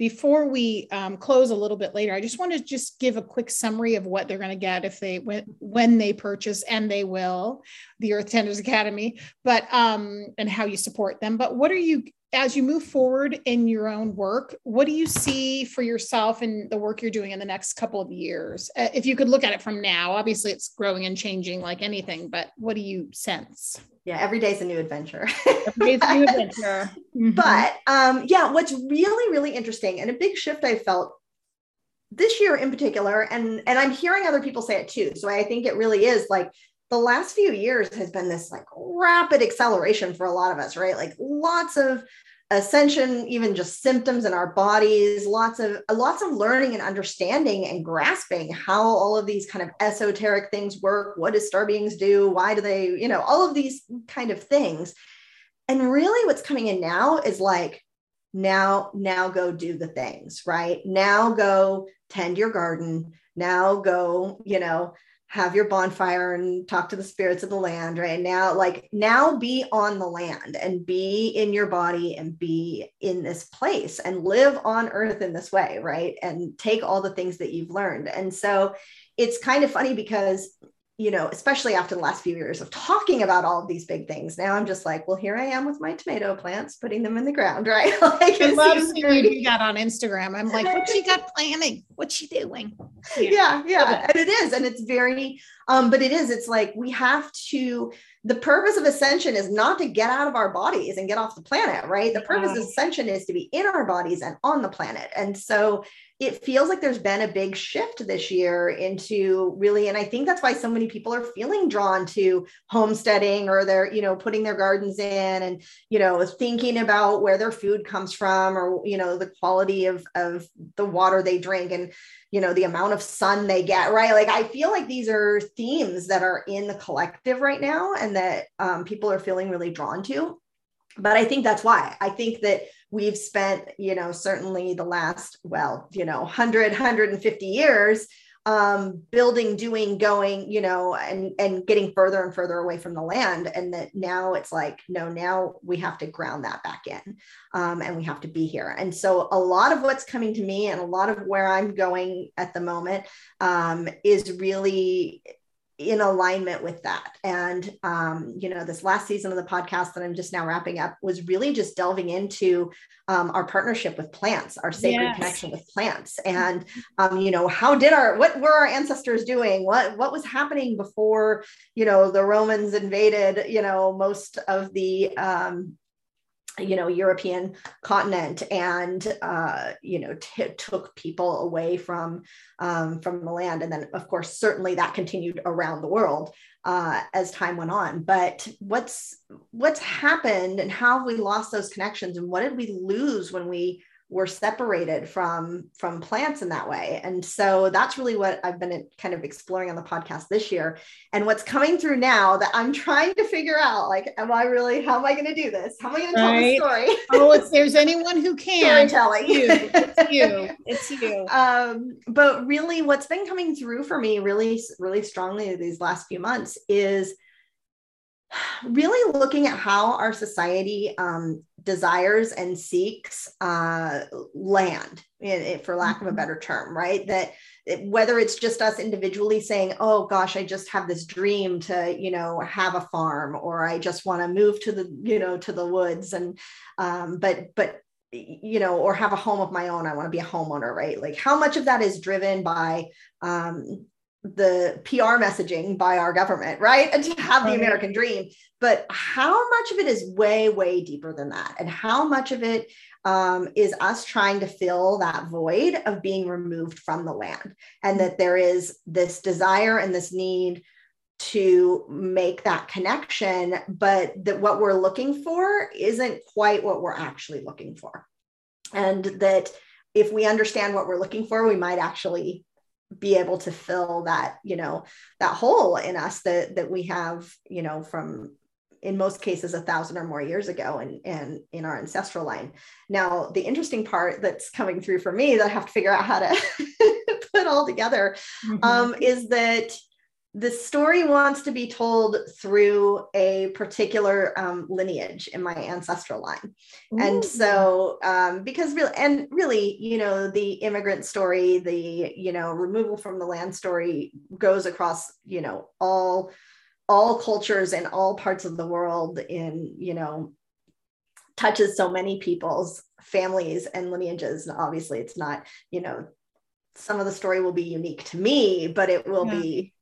before we um, close a little bit later, I just want to just give a quick summary of what they're going to get if they when, when they purchase, and they will, the Earth Tenders Academy, but um, and how you support them. But what are you as you move forward in your own work? What do you see for yourself and the work you're doing in the next couple of years? Uh, if you could look at it from now, obviously it's growing and changing like anything, but what do you sense? yeah every day's a new adventure every day's a new *laughs* adventure mm-hmm. but um yeah what's really really interesting and a big shift i felt this year in particular and and i'm hearing other people say it too so i think it really is like the last few years has been this like rapid acceleration for a lot of us right? Like lots of ascension even just symptoms in our bodies lots of lots of learning and understanding and grasping how all of these kind of esoteric things work what do star beings do why do they you know all of these kind of things. And really what's coming in now is like now now go do the things right? Now go tend your garden. Now go you know have your bonfire and talk to the spirits of the land right? Now like now be on the land and be in your body and be in this place and live on earth in this way right? And take all the things that you've learned. And so it's kind of funny because you know, especially after the last few years of talking about all of these big things, now I'm just like, well, here I am with my tomato plants, putting them in the ground, *laughs* right? like, I love seeing you do that on Instagram. I'm like, what she *laughs* got planning? What's she doing? Yeah, yeah, yeah. and it is, and it's very, um, but it is. It's like we have to. The purpose of ascension is not to get out of our bodies and get off the planet, right? The purpose of ascension is to be in our bodies and on the planet, and so it feels like there's been a big shift this year into really and i think that's why so many people are feeling drawn to homesteading or they're you know putting their gardens in and you know thinking about where their food comes from or you know the quality of of the water they drink and you know the amount of sun they get right? Like i feel like these are themes that are in the collective right now and that um, people are feeling really drawn to. But i think that's why. I think that we've spent you know certainly the last well you know 100 150 years um, building doing going you know and and getting further and further away from the land. And that now it's like no now we have to ground that back in um, and we have to be here. And so a lot of what's coming to me and a lot of where i'm going at the moment um, is really in alignment with that. And, um, you know, this last season of the podcast that I'm just now wrapping up was really just delving into um, our partnership with plants, our sacred yes. connection with plants. And, um, you know, how did our, what were our ancestors doing? What, what was happening before, you know, the Romans invaded, you know, most of the, um, you know european continent and uh, you know t- took people away from um, from the land. And then of course certainly that continued around the world uh, as time went on. But what's what's happened and how have we lost those connections and what did we lose when we were separated from from plants in that way. And so that's really what i've been kind of exploring on the podcast this year. And what's coming through now that i'm trying to figure out like am i really how am i going to do this? How am i going to tell the story? Oh if there's anyone who *laughs* can storytelling you. It's you. It's you. *laughs* Um but really what's been coming through for me really really strongly these last few months is *sighs* really looking at how our society um, desires and seeks uh, land, for lack of a mm-hmm. better term, right? That whether it's just us individually saying, "Oh gosh, I just have this dream to, you know, have a farm," or "I just want to move to the, you know, to the woods," and um, but but you know, or have a home of my own. I want to be a homeowner, right? Like how much of that is driven by um, the PR messaging by our government, right? And to have the American dream. But how much of it is way, way deeper than that? And how much of it um, is us trying to fill that void of being removed from the land? And that there is this desire and this need to make that connection, but that what we're looking for isn't quite what we're actually looking for. And that if we understand what we're looking for, we might actually be able to fill that you know that hole in us that that we have you know from in most cases a thousand or more years ago and and in our ancestral line now the interesting part that's coming through for me that i have to figure out how to *laughs* put all together mm-hmm. um, is that the story wants to be told through a particular um, lineage in my ancestral line Ooh. and so um, because really and really you know the immigrant story the you know removal from the land story goes across you know all all cultures and all parts of the world in you know touches so many people's families and lineages and obviously it's not you know some of the story will be unique to me but it will yeah. be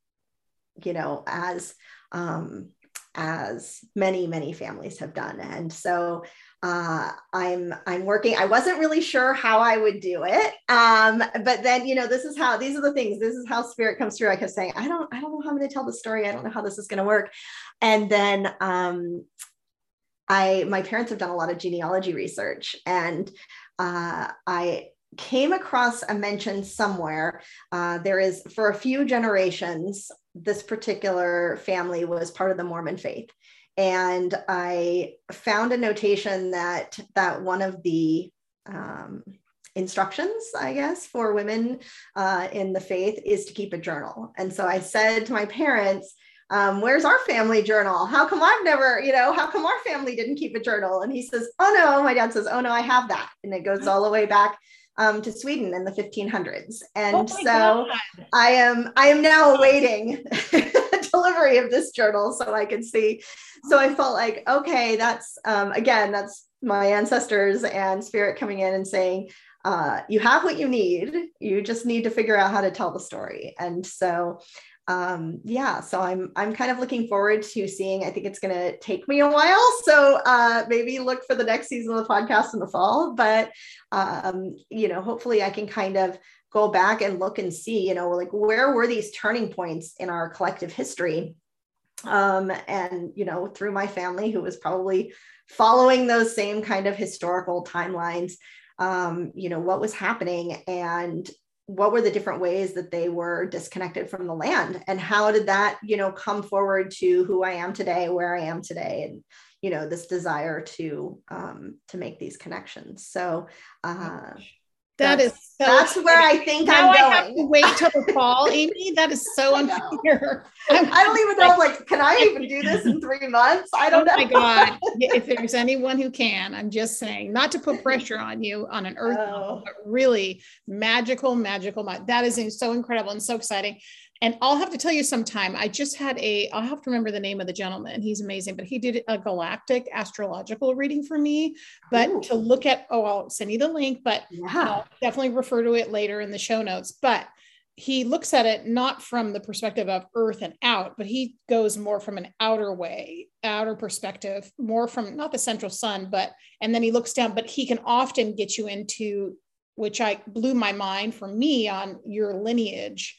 you know, as um, as many many families have done. And so uh, I'm I'm working. I wasn't really sure how I would do it, um, but then you know this is how these are the things. This is how spirit comes through. I kept saying I don't I don't know how I'm going to tell the story. I don't know how this is going to work. And then um, I my parents have done a lot of genealogy research, and uh, I came across a mention somewhere. Uh, there is for a few generations, this particular family was part of the Mormon faith. And I found a notation that that one of the um, instructions, I guess, for women uh, in the faith is to keep a journal. And so I said to my parents, um, where's our family journal? How come I've never, you know, how come our family didn't keep a journal? And he says, Oh no, my dad says, Oh no, I have that. And it goes all the way back um, to Sweden in the 1500s. And oh so God. I am I am now awaiting *laughs* delivery of this journal so I can see. So I felt like, okay, that's um, again, that's my ancestors and spirit coming in and saying, uh, you have what you need. You just need to figure out how to tell the story. And so um, yeah, so I'm I'm kind of looking forward to seeing. I think it's going to take me a while, so uh, maybe look for the next season of the podcast in the fall. But um, you know, hopefully, I can kind of go back and look and see, you know, like where were these turning points in our collective history, um, and you know, through my family, who was probably following those same kind of historical timelines. Um, you know what was happening and what were the different ways that they were disconnected from the land? And how did that you know come forward to who i am today where i am today and you know this desire to um to make these connections? So uh that is so that's where I think now I'm going. I have to wait till the fall, Amy. That is so *laughs* unfair. I don't even know. Like, *laughs* can I even do this in three months? I don't oh know. my God. if *laughs* there's anyone who can, I'm just saying, not to put pressure on you on an earth, oh. but really magical, magical. That is so incredible and so exciting and I'll have to tell you sometime. I just had a, I'll have to remember the name of the gentleman. He's amazing, but he did a galactic astrological reading for me. But Ooh. to look at, oh, I'll send you the link, but yeah. I'll definitely refer to it later in the show notes. But he looks at it not from the perspective of earth and out, but he goes more from an outer way, outer perspective, more from not the central sun, but, and then he looks down, but he can often get you into, which I blew my mind for me on your lineage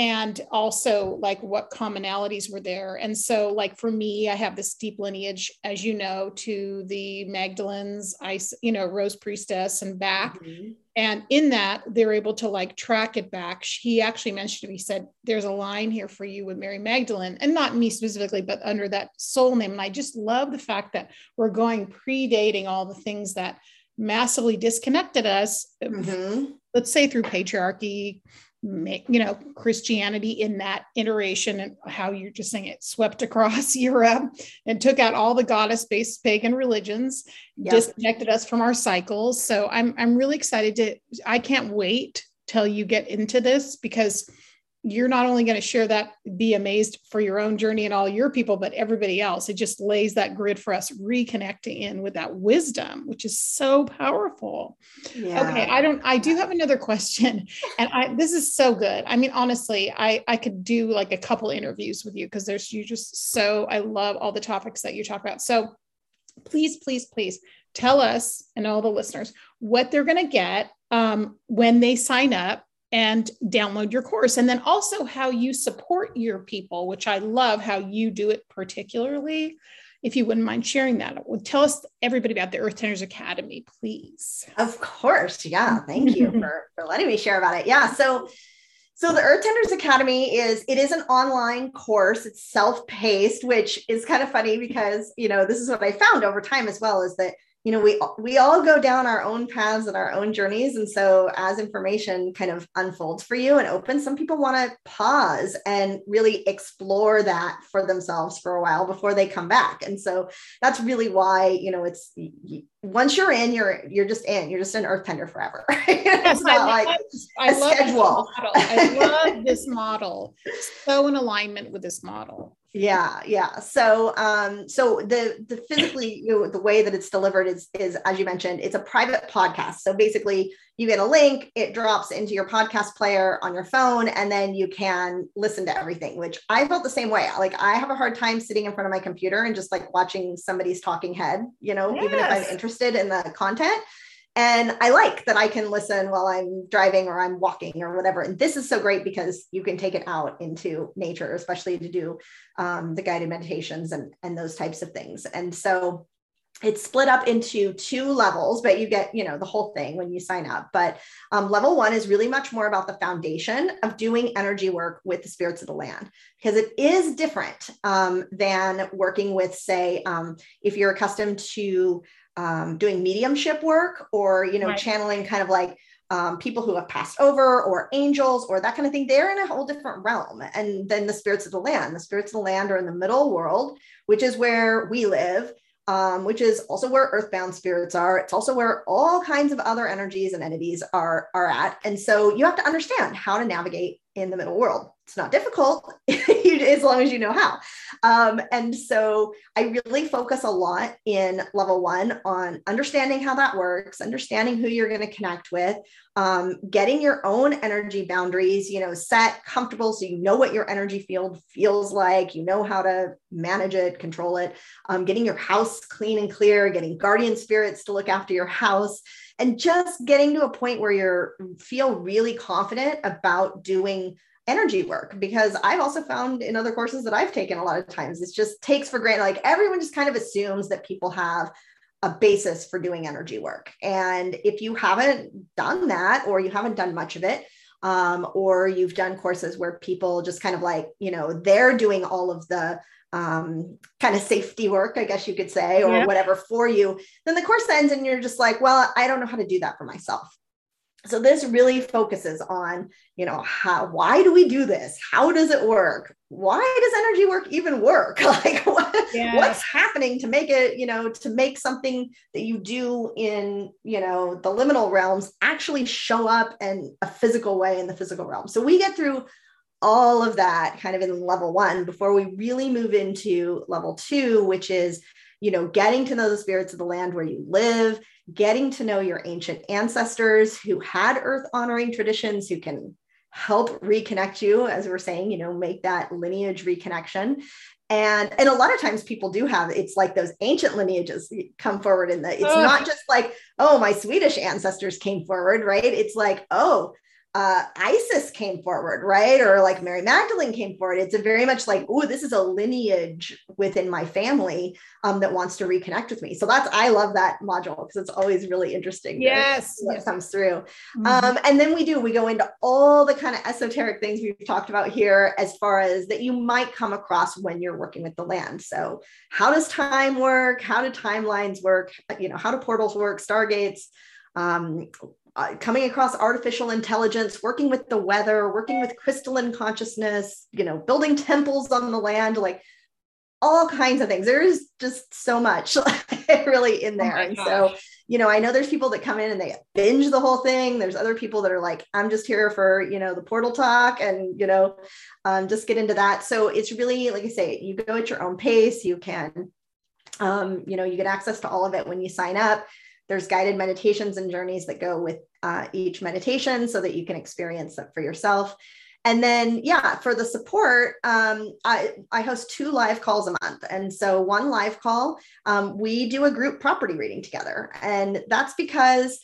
and also like what commonalities were there. And so, like for me, I have this deep lineage, as you know, to the Magdalens, I, you know, Rose Priestess and back. Mm-hmm. And in that, they're able to like track it back. He actually mentioned to me, he said, There's a line here for you with Mary Magdalene, and not me specifically, but under that soul name. And I just love the fact that we're going predating all the things that massively disconnected us, mm-hmm. let's say through patriarchy, you know christianity in that iteration and how you're just saying it swept across *laughs* europe and took out all the goddess based pagan religions yep. disconnected us from our cycles so i'm i'm really excited to i can't wait till you get into this because you're not only going to share that, be amazed for your own journey and all your people, but everybody else. It just lays that grid for us reconnecting in with that wisdom, which is so powerful. Yeah. Okay, I don't. I do have another question, and I this is so good. I mean, honestly, I I could do like a couple interviews with you because there's you just so I love all the topics that you talk about. So please, please, please tell us and all the listeners what they're going to get um, when they sign up and download your course. And then also how you support your people, which I love how you do it particularly. If you wouldn't mind sharing that, tell us everybody about the Earth Tenders Academy, please. Of course. Yeah. Thank you *laughs* for, for letting me share about it. Yeah. So so the Earth Tenders Academy is it is an online course. It's self-paced, which is kind of funny because you know this is what I found over time as well is that you know we we all go down our own paths and our own journeys. And so as information kind of unfolds for you and opens some people want to pause and really explore that for themselves for a while before they come back. And so that's really why you know it's once you're in you're you're just in you're just an earth tender forever. *laughs* It's not I like I a love schedule. i love this model. So in alignment with this model yeah yeah. So um so the the physically you know the way that it's delivered is is as you mentioned it's a private podcast. So basically you get a link it drops into your podcast player on your phone and then you can listen to everything which i felt the same way. Like i have a hard time sitting in front of my computer and just like watching somebody's talking head you know yes. even if i'm interested in the content and I like that I can listen while I'm driving or I'm walking or whatever. And this is so great because you can take it out into nature, especially to do um, the guided meditations and, and those types of things. And so it's split up into two levels, but you get, you know, the whole thing when you sign up. But um, level one is really much more about the foundation of doing energy work with the spirits of the land, because it is different um, than working with, say, um, if you're accustomed to um, doing mediumship work or you know right. channeling kind of like um, people who have passed over or angels or that kind of thing. They're in a whole different realm and then the spirits of the land. The spirits of the land are in the middle world which is where we live um, which is also where earthbound spirits are. It's also where all kinds of other energies and entities are are at. And so you have to understand how to navigate in the middle world it's not difficult *laughs* as long as you know how. Um, and so I really focus a lot in level one on understanding how that works, understanding who you're going to connect with, um, getting your own energy boundaries, you know, set comfortable so you know what your energy field feels like, you know how to manage it, control it, um, getting your house clean and clear, getting guardian spirits to look after your house and just getting to a point where you're feel really confident about doing energy work because I've also found in other courses that I've taken a lot of times, it just takes for granted, like everyone just kind of assumes that people have a basis for doing energy work. And if you haven't done that or you haven't done much of it, um, or you've done courses where people just kind of like, you know, they're doing all of the um, kind of safety work, I guess you could say, or yeah. whatever for you, then the course ends and you're just like, well, I don't know how to do that for myself. So this really focuses on you know how why do we do this? How does it work? Why does energy work even work? *laughs* Like what, yes. what's happening to make it you know to make something that you do in you know the liminal realms actually show up in a physical way in the physical realm? So we get through all of that kind of in level one before we really move into level two which is you know getting to know the spirits of the land where you live getting to know your ancient ancestors who had earth honoring traditions who can help reconnect you as we're saying you know make that lineage reconnection and and a lot of times people do have it's like those ancient lineages come forward in the it's oh. not just like oh my swedish ancestors came forward right it's like oh uh, Isis came forward, right? Or like Mary Magdalene came forward. It's a very much like, oh, this is a lineage within my family um, that wants to reconnect with me. So that's I love that module because it's always really interesting. Yes, what yes. comes through. Mm-hmm. Um, and then we do we go into all the kind of esoteric things we've talked about here, as far as that you might come across when you're working with the land. So how does time work? How do timelines work? You know, how do portals work? Stargates. Um, uh, coming across artificial intelligence, working with the weather, working with crystalline consciousness, you know, building temples on the land, like all kinds of things. There's just so much *laughs* really in oh there. Oh and so, you know, I know there's people that come in and they binge the whole thing. There's other people that are like, I'm just here for, you know, the portal talk and, you know, um, just get into that. So it's really, like I say, you go at your own pace. You can, um, you know, you get access to all of it when you sign up. There's guided meditations and journeys that go with uh, each meditation so that you can experience it for yourself. And then, yeah, for the support, um, I, I host two live calls a month. And so, one live call, um, we do a group property reading together. And that's because,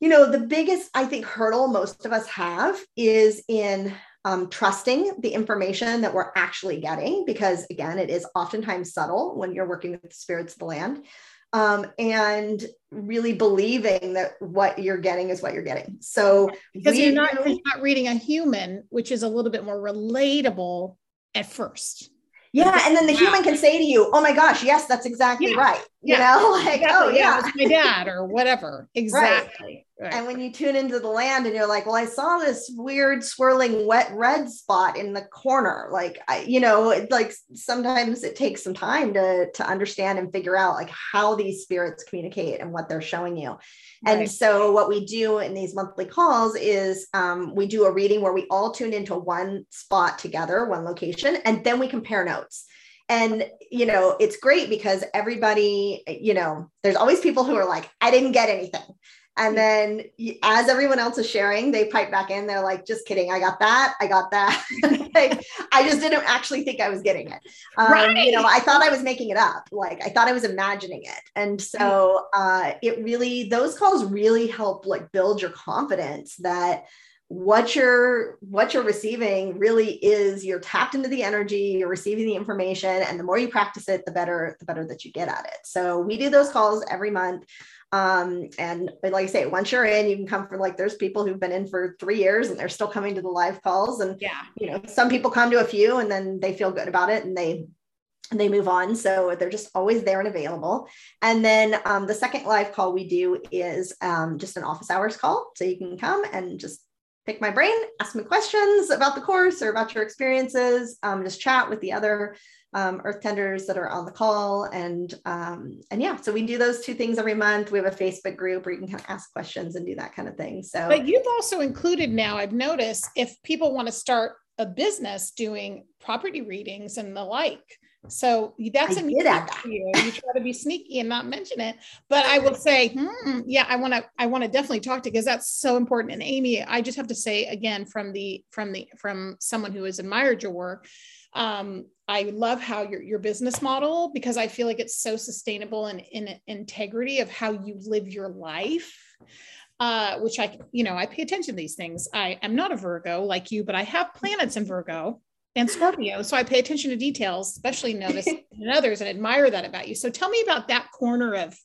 you know, the biggest, I think, hurdle most of us have is in um, trusting the information that we're actually getting, because again, it is oftentimes subtle when you're working with the spirits of the land um, and really believing that what you're getting is what you're getting. So because you're not, you're not reading a human, which is a little bit more relatable at first. Yeah. And then the wow. human can say to you, Oh my gosh, yes, that's exactly yeah. right. You yeah. know, *laughs* like, exactly. oh yeah, it's my dad or whatever. *laughs* Exactly. Right. Right. And when you tune into the land and you're like, well, I saw this weird swirling wet red spot in the corner. Like, I, you know, like sometimes it takes some time to, to understand and figure out like how these spirits communicate and what they're showing you. Right. And so what we do in these monthly calls is um, we do a reading where we all tune into one spot together, one location, and then we compare notes and you know it's great because everybody you know there's always people who are like i didn't get anything and then as everyone else is sharing, they pipe back in. They're like, just kidding. I got that. I got that. *laughs* like, I just didn't actually think I was getting it. Um, right. You know, I thought I was making it up. Like I thought I was imagining it. And so uh, it really, those calls really help like build your confidence that what you're what you're receiving really is you're tapped into the energy you're receiving the information and the more you practice it the better the better that you get at it so we do those calls every month um, and like I say, once you're in, you can come for like there's people who've been in for three years and they're still coming to the live calls. And yeah, you know, some people come to a few and then they feel good about it and they and they move on. So they're just always there and available. And then um, the second live call we do is um, just an office hours call. So you can come and just pick my brain, ask me questions about the course or about your experiences, um, just chat with the other um, earth tenders that are on the call and um, and yeah so we do those two things every month we have a facebook group where you can kind of ask questions and do that kind of thing so but you've also included now i've noticed if people want to start a business doing property readings and the like. So that's I a add that. you. You try to be sneaky and not mention it. But I will say, hmm, yeah, I want to, I want to definitely talk to because that's so important. And Amy, I just have to say again from the from the from someone who has admired your work. Um, I love how your your business model because I feel like it's so sustainable and in integrity of how you live your life. Uh, which I, you know, I pay attention to these things. I am not a Virgo like you, but I have planets in Virgo and Scorpio. So I pay attention to details, especially notice *laughs* in others and admire that about you. So tell me about that corner of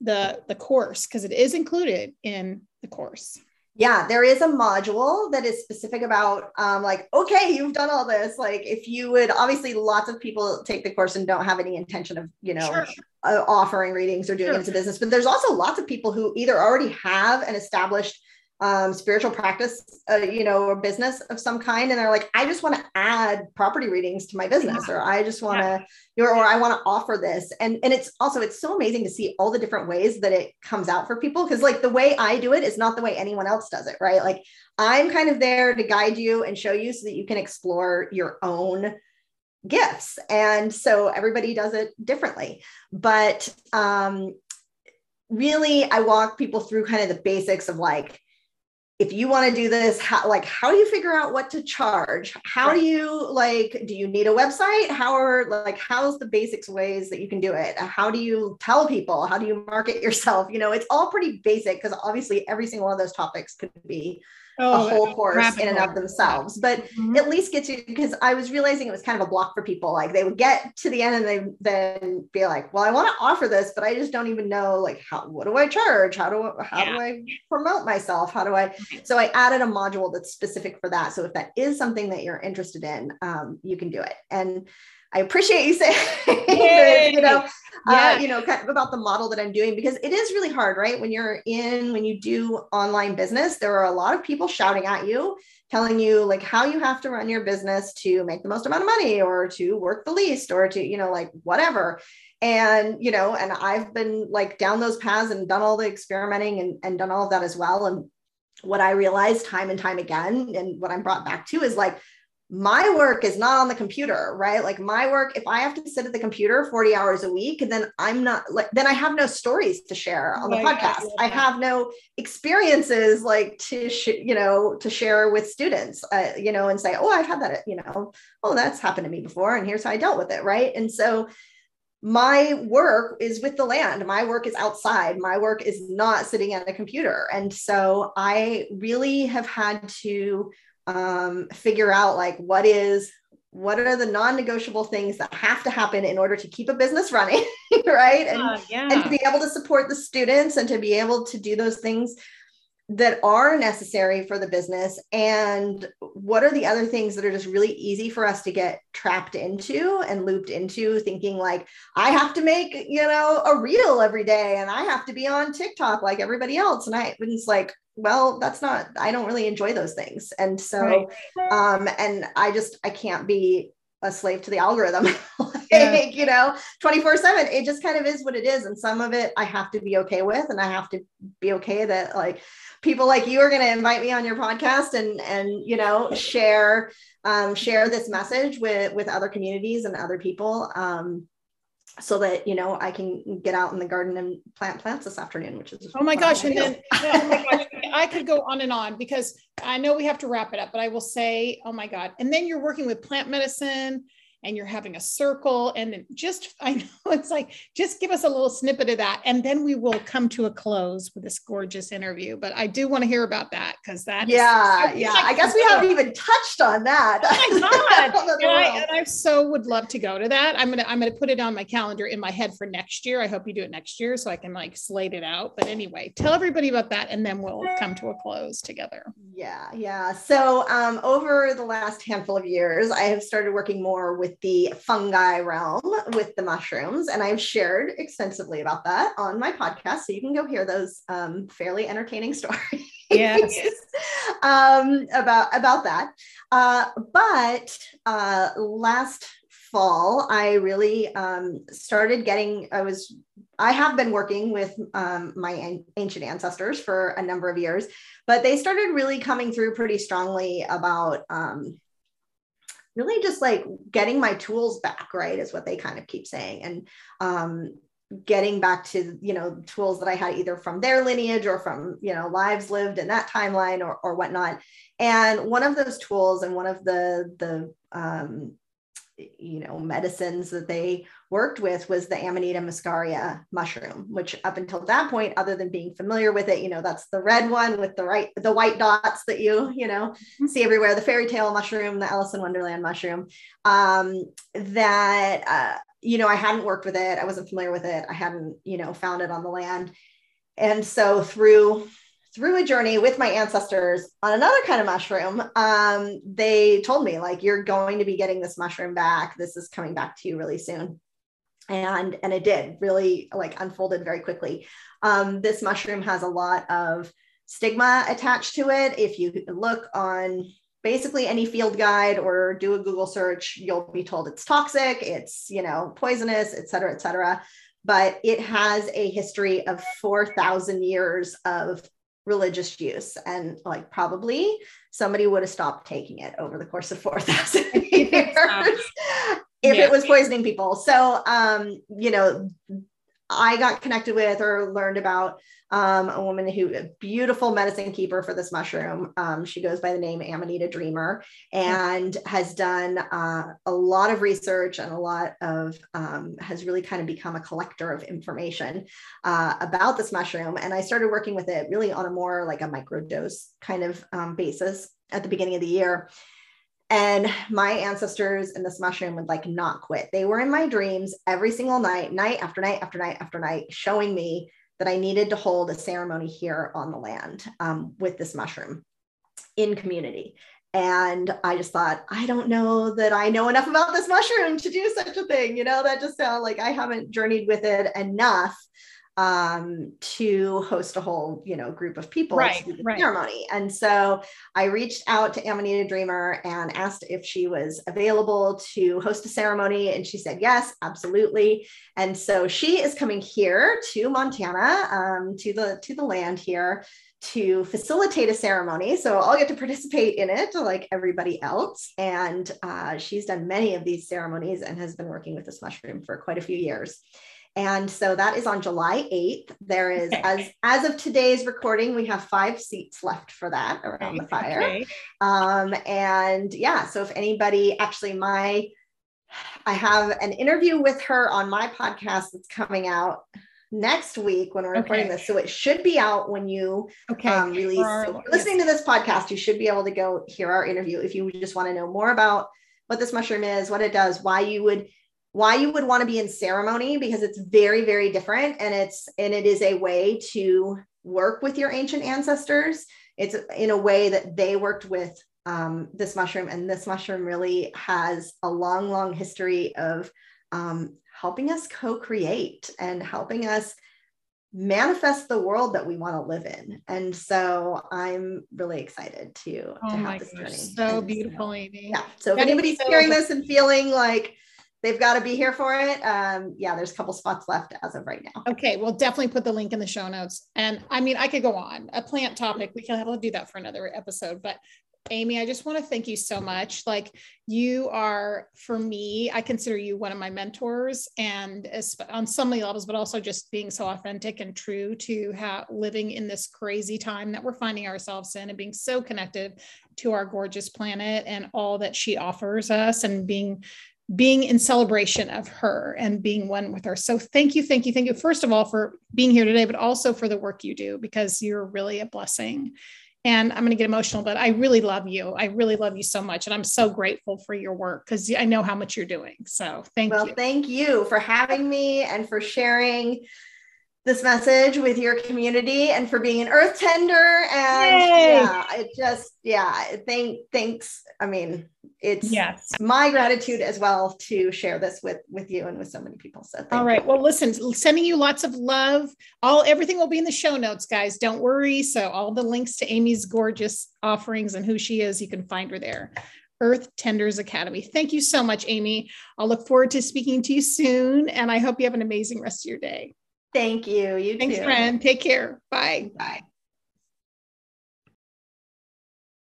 the the course because it is included in the course. Yeah, there is a module that is specific about um, like, okay, you've done all this. Like, if you would, obviously, lots of people take the course and don't have any intention of, you know, sure. uh, offering readings or doing sure. it as a business. But there's also lots of people who either already have an established um, spiritual practice, uh, you know, or business of some kind, and they're like, I just want to add property readings to my business, yeah. or I just want to, yeah. or, or I want to offer this, and and it's also it's so amazing to see all the different ways that it comes out for people, because like the way I do it is not the way anyone else does it, right? Like I'm kind of there to guide you and show you so that you can explore your own gifts, and so everybody does it differently, but um, really, I walk people through kind of the basics of like if you want to do this how like how do you figure out what to charge? How right. do you like do you need a website? How are like how's the basics ways that you can do it? How do you tell people? How do you market yourself? You know it's all pretty basic because obviously every single one of those topics could be oh, a whole course in and of themselves, but mm-hmm. at least get you because I was realizing it was kind of a block for people. Like they would get to the end and they then be like, well, I want to offer this, but I just don't even know like how what do I charge? How do how yeah. do I promote myself? How do I so I added a module that's specific for that. So if that is something that you're interested in, um, you can do it. And I appreciate you *laughs* saying, that, you know, uh, yeah. uh, you know, kind of about the model that I'm doing because it is really hard, right? When you're in, when you do online business, there are a lot of people shouting at you, telling you like how you have to run your business to make the most amount of money or to work the least or to, you know, like whatever. And, you know, and I've been like down those paths and done all the experimenting and, and done all of that as well. And what I realized time and time again, and what I'm brought back to is like, my work is not on the computer, right? Like my work, if I have to sit at the computer 40 hours a week, then I'm not like, then I have no stories to share on the podcast. I have no experiences like to, sh- you know, to share with students, uh, you know, and say, oh, I've had that, you know, oh, that's happened to me before. And here's how I dealt with it. Right. And so my work is with the land. My work is outside. My work is not sitting at a computer. And so I really have had to um, figure out like what is what are the non-negotiable things that have to happen in order to keep a business running *laughs* right? And, uh, yeah. and to be able to support the students and to be able to do those things that are necessary for the business. And what are the other things that are just really easy for us to get trapped into and looped into thinking like i have to make you know a reel every day and i have to be on tiktok like everybody else. And i it's like well that's not i don't really enjoy those things and so right. um and i just i can't be a slave to the algorithm *laughs* like, yeah. you know 24 7 it just kind of is what it is and some of it i have to be okay with and i have to be okay that like people like you are going to invite me on your podcast and and you know share um, share this message with with other communities and other people um, so that you know I can get out in the garden and plant plants this afternoon, which is oh my gosh, and then oh my gosh, *laughs* I could go on and on because I know we have to wrap it up, but I will say, oh my god, and then you're working with plant medicine and you're having a circle and just *laughs* i know it's like just give us a little snippet of that and then we will come to a close with this gorgeous interview but i do want to hear about that because that yeah is, yeah i guess we haven't even touched on that. Oh my *laughs* god. And, I, and I so would love to go to that. I'm gonna i'm gonna put it on my calendar in my head for next year. I hope you do it next year so i can like slate it out. But anyway tell everybody about that and then we'll come to a close together. Yeah yeah. So um, over the last handful of years i have started working more with with the fungi realm with the mushrooms. And I've shared extensively about that on my podcast. So you can go hear those um, fairly entertaining *laughs* stories. Yes. um, about, about that. Uh, but uh, last fall, I really um, started getting, I was, I have been working with um, my ancient ancestors for a number of years, but they started really coming through pretty strongly about um, really just like getting my tools back, right? Is what they kind of keep saying. And um, getting back to, you know, tools that I had either from their lineage or from, you know, lives lived in that timeline or, or whatnot. And one of those tools and one of the, the, um, you know medicines that they worked with was the amanita muscaria mushroom which up until that point other than being familiar with it you know that's the red one with the right the white dots that you you know mm-hmm. see everywhere the fairy tale mushroom the alice in wonderland mushroom um that uh you know i hadn't worked with it i wasn't familiar with it i hadn't you know found it on the land and so through through a journey with my ancestors on another kind of mushroom, um, they told me like you're going to be getting this mushroom back. This is coming back to you really soon. And, and it did really like unfolded very quickly. Um, this mushroom has a lot of stigma attached to it. If you look on basically any field guide or do a Google search, you'll be told it's toxic, it's you know poisonous, et cetera, et cetera. But it has a history of 4,000 years of religious use and like probably somebody would have stopped taking it over the course of 4000 *laughs* years if yeah. it was poisoning people so um you know i got connected with or learned about um, a woman who a beautiful medicine keeper for this mushroom. Um, she goes by the name Amanita Dreamer and has done uh, a lot of research and a lot of um, has really kind of become a collector of information uh, about this mushroom. And I started working with it really on a more like a microdose kind of um, basis at the beginning of the year and my ancestors and this mushroom would like not quit. They were in my dreams every single night, night after night after night after night, showing me that I needed to hold a ceremony here on the land um, with this mushroom in community. And I just thought, I don't know that I know enough about this mushroom to do such a thing. You know, that just sounds like I haven't journeyed with it enough um, to host a whole, you know, group of people right, to the right. ceremony. And so I reached out to Amanita Dreamer and asked if she was available to host a ceremony. And she said, yes, absolutely. And so she is coming here to Montana, um, to the to the land here to facilitate a ceremony. So I'll get to participate in it like everybody else. And uh, she's done many of these ceremonies and has been working with this mushroom for quite a few years. And so that is on July 8th. There is, okay. as, as of today's recording, we have five seats left for that around the fire. Okay. Um, and yeah, so if anybody actually, my, I have an interview with her on my podcast that's coming out next week when we're recording okay. this. So it should be out when you okay. um, release. So listening to this podcast, you should be able to go hear our interview if you just want to know more about what this mushroom is, what it does, why you would why you would want to be in ceremony because it's very very different and it's and it is a way to work with your ancient ancestors. It's in a way that they worked with um, this mushroom and this mushroom really has a long long history of um, helping us co-create and helping us manifest the world that we want to live in. And so i'm really excited to, oh to have this gosh, journey so beautiful amy. Yeah so if anybody's so hearing this and feeling like they've got to be here for it. Um, yeah, there's a couple spots left as of right now. Okay, we'll definitely put the link in the show notes. And I mean, I could go on a plant topic. We can have to do that for another episode. But Amy, I just want to thank you so much. Like you are, for me, I consider you one of my mentors, and on so many levels, but also just being so authentic and true to how living in this crazy time that we're finding ourselves in, and being so connected to our gorgeous planet and all that she offers us, and being being in celebration of her and being one with her. So thank you, thank you, thank you, first of all, for being here today, but also for the work you do because you're really a blessing. And I'm going to get emotional, but I really love you. I really love you so much. And I'm so grateful for your work because I know how much you're doing. So thank well, you. Well, thank you for having me and for sharing this message with your community and for being an earth tender and Yay! yeah it just yeah thank thanks i mean it's yes my gratitude as well to share this with with you and with so many people so all right you. well listen sending you lots of love all everything will be in the show notes guys don't worry so all the links to amy's gorgeous offerings and who she is you can find her there Earth Tenders Academy. Thank you so much, Amy. I'll look forward to speaking to you soon, and I hope you have an amazing rest of your day. Thank you. You Thanks, too. friend. Take care. Bye. Bye.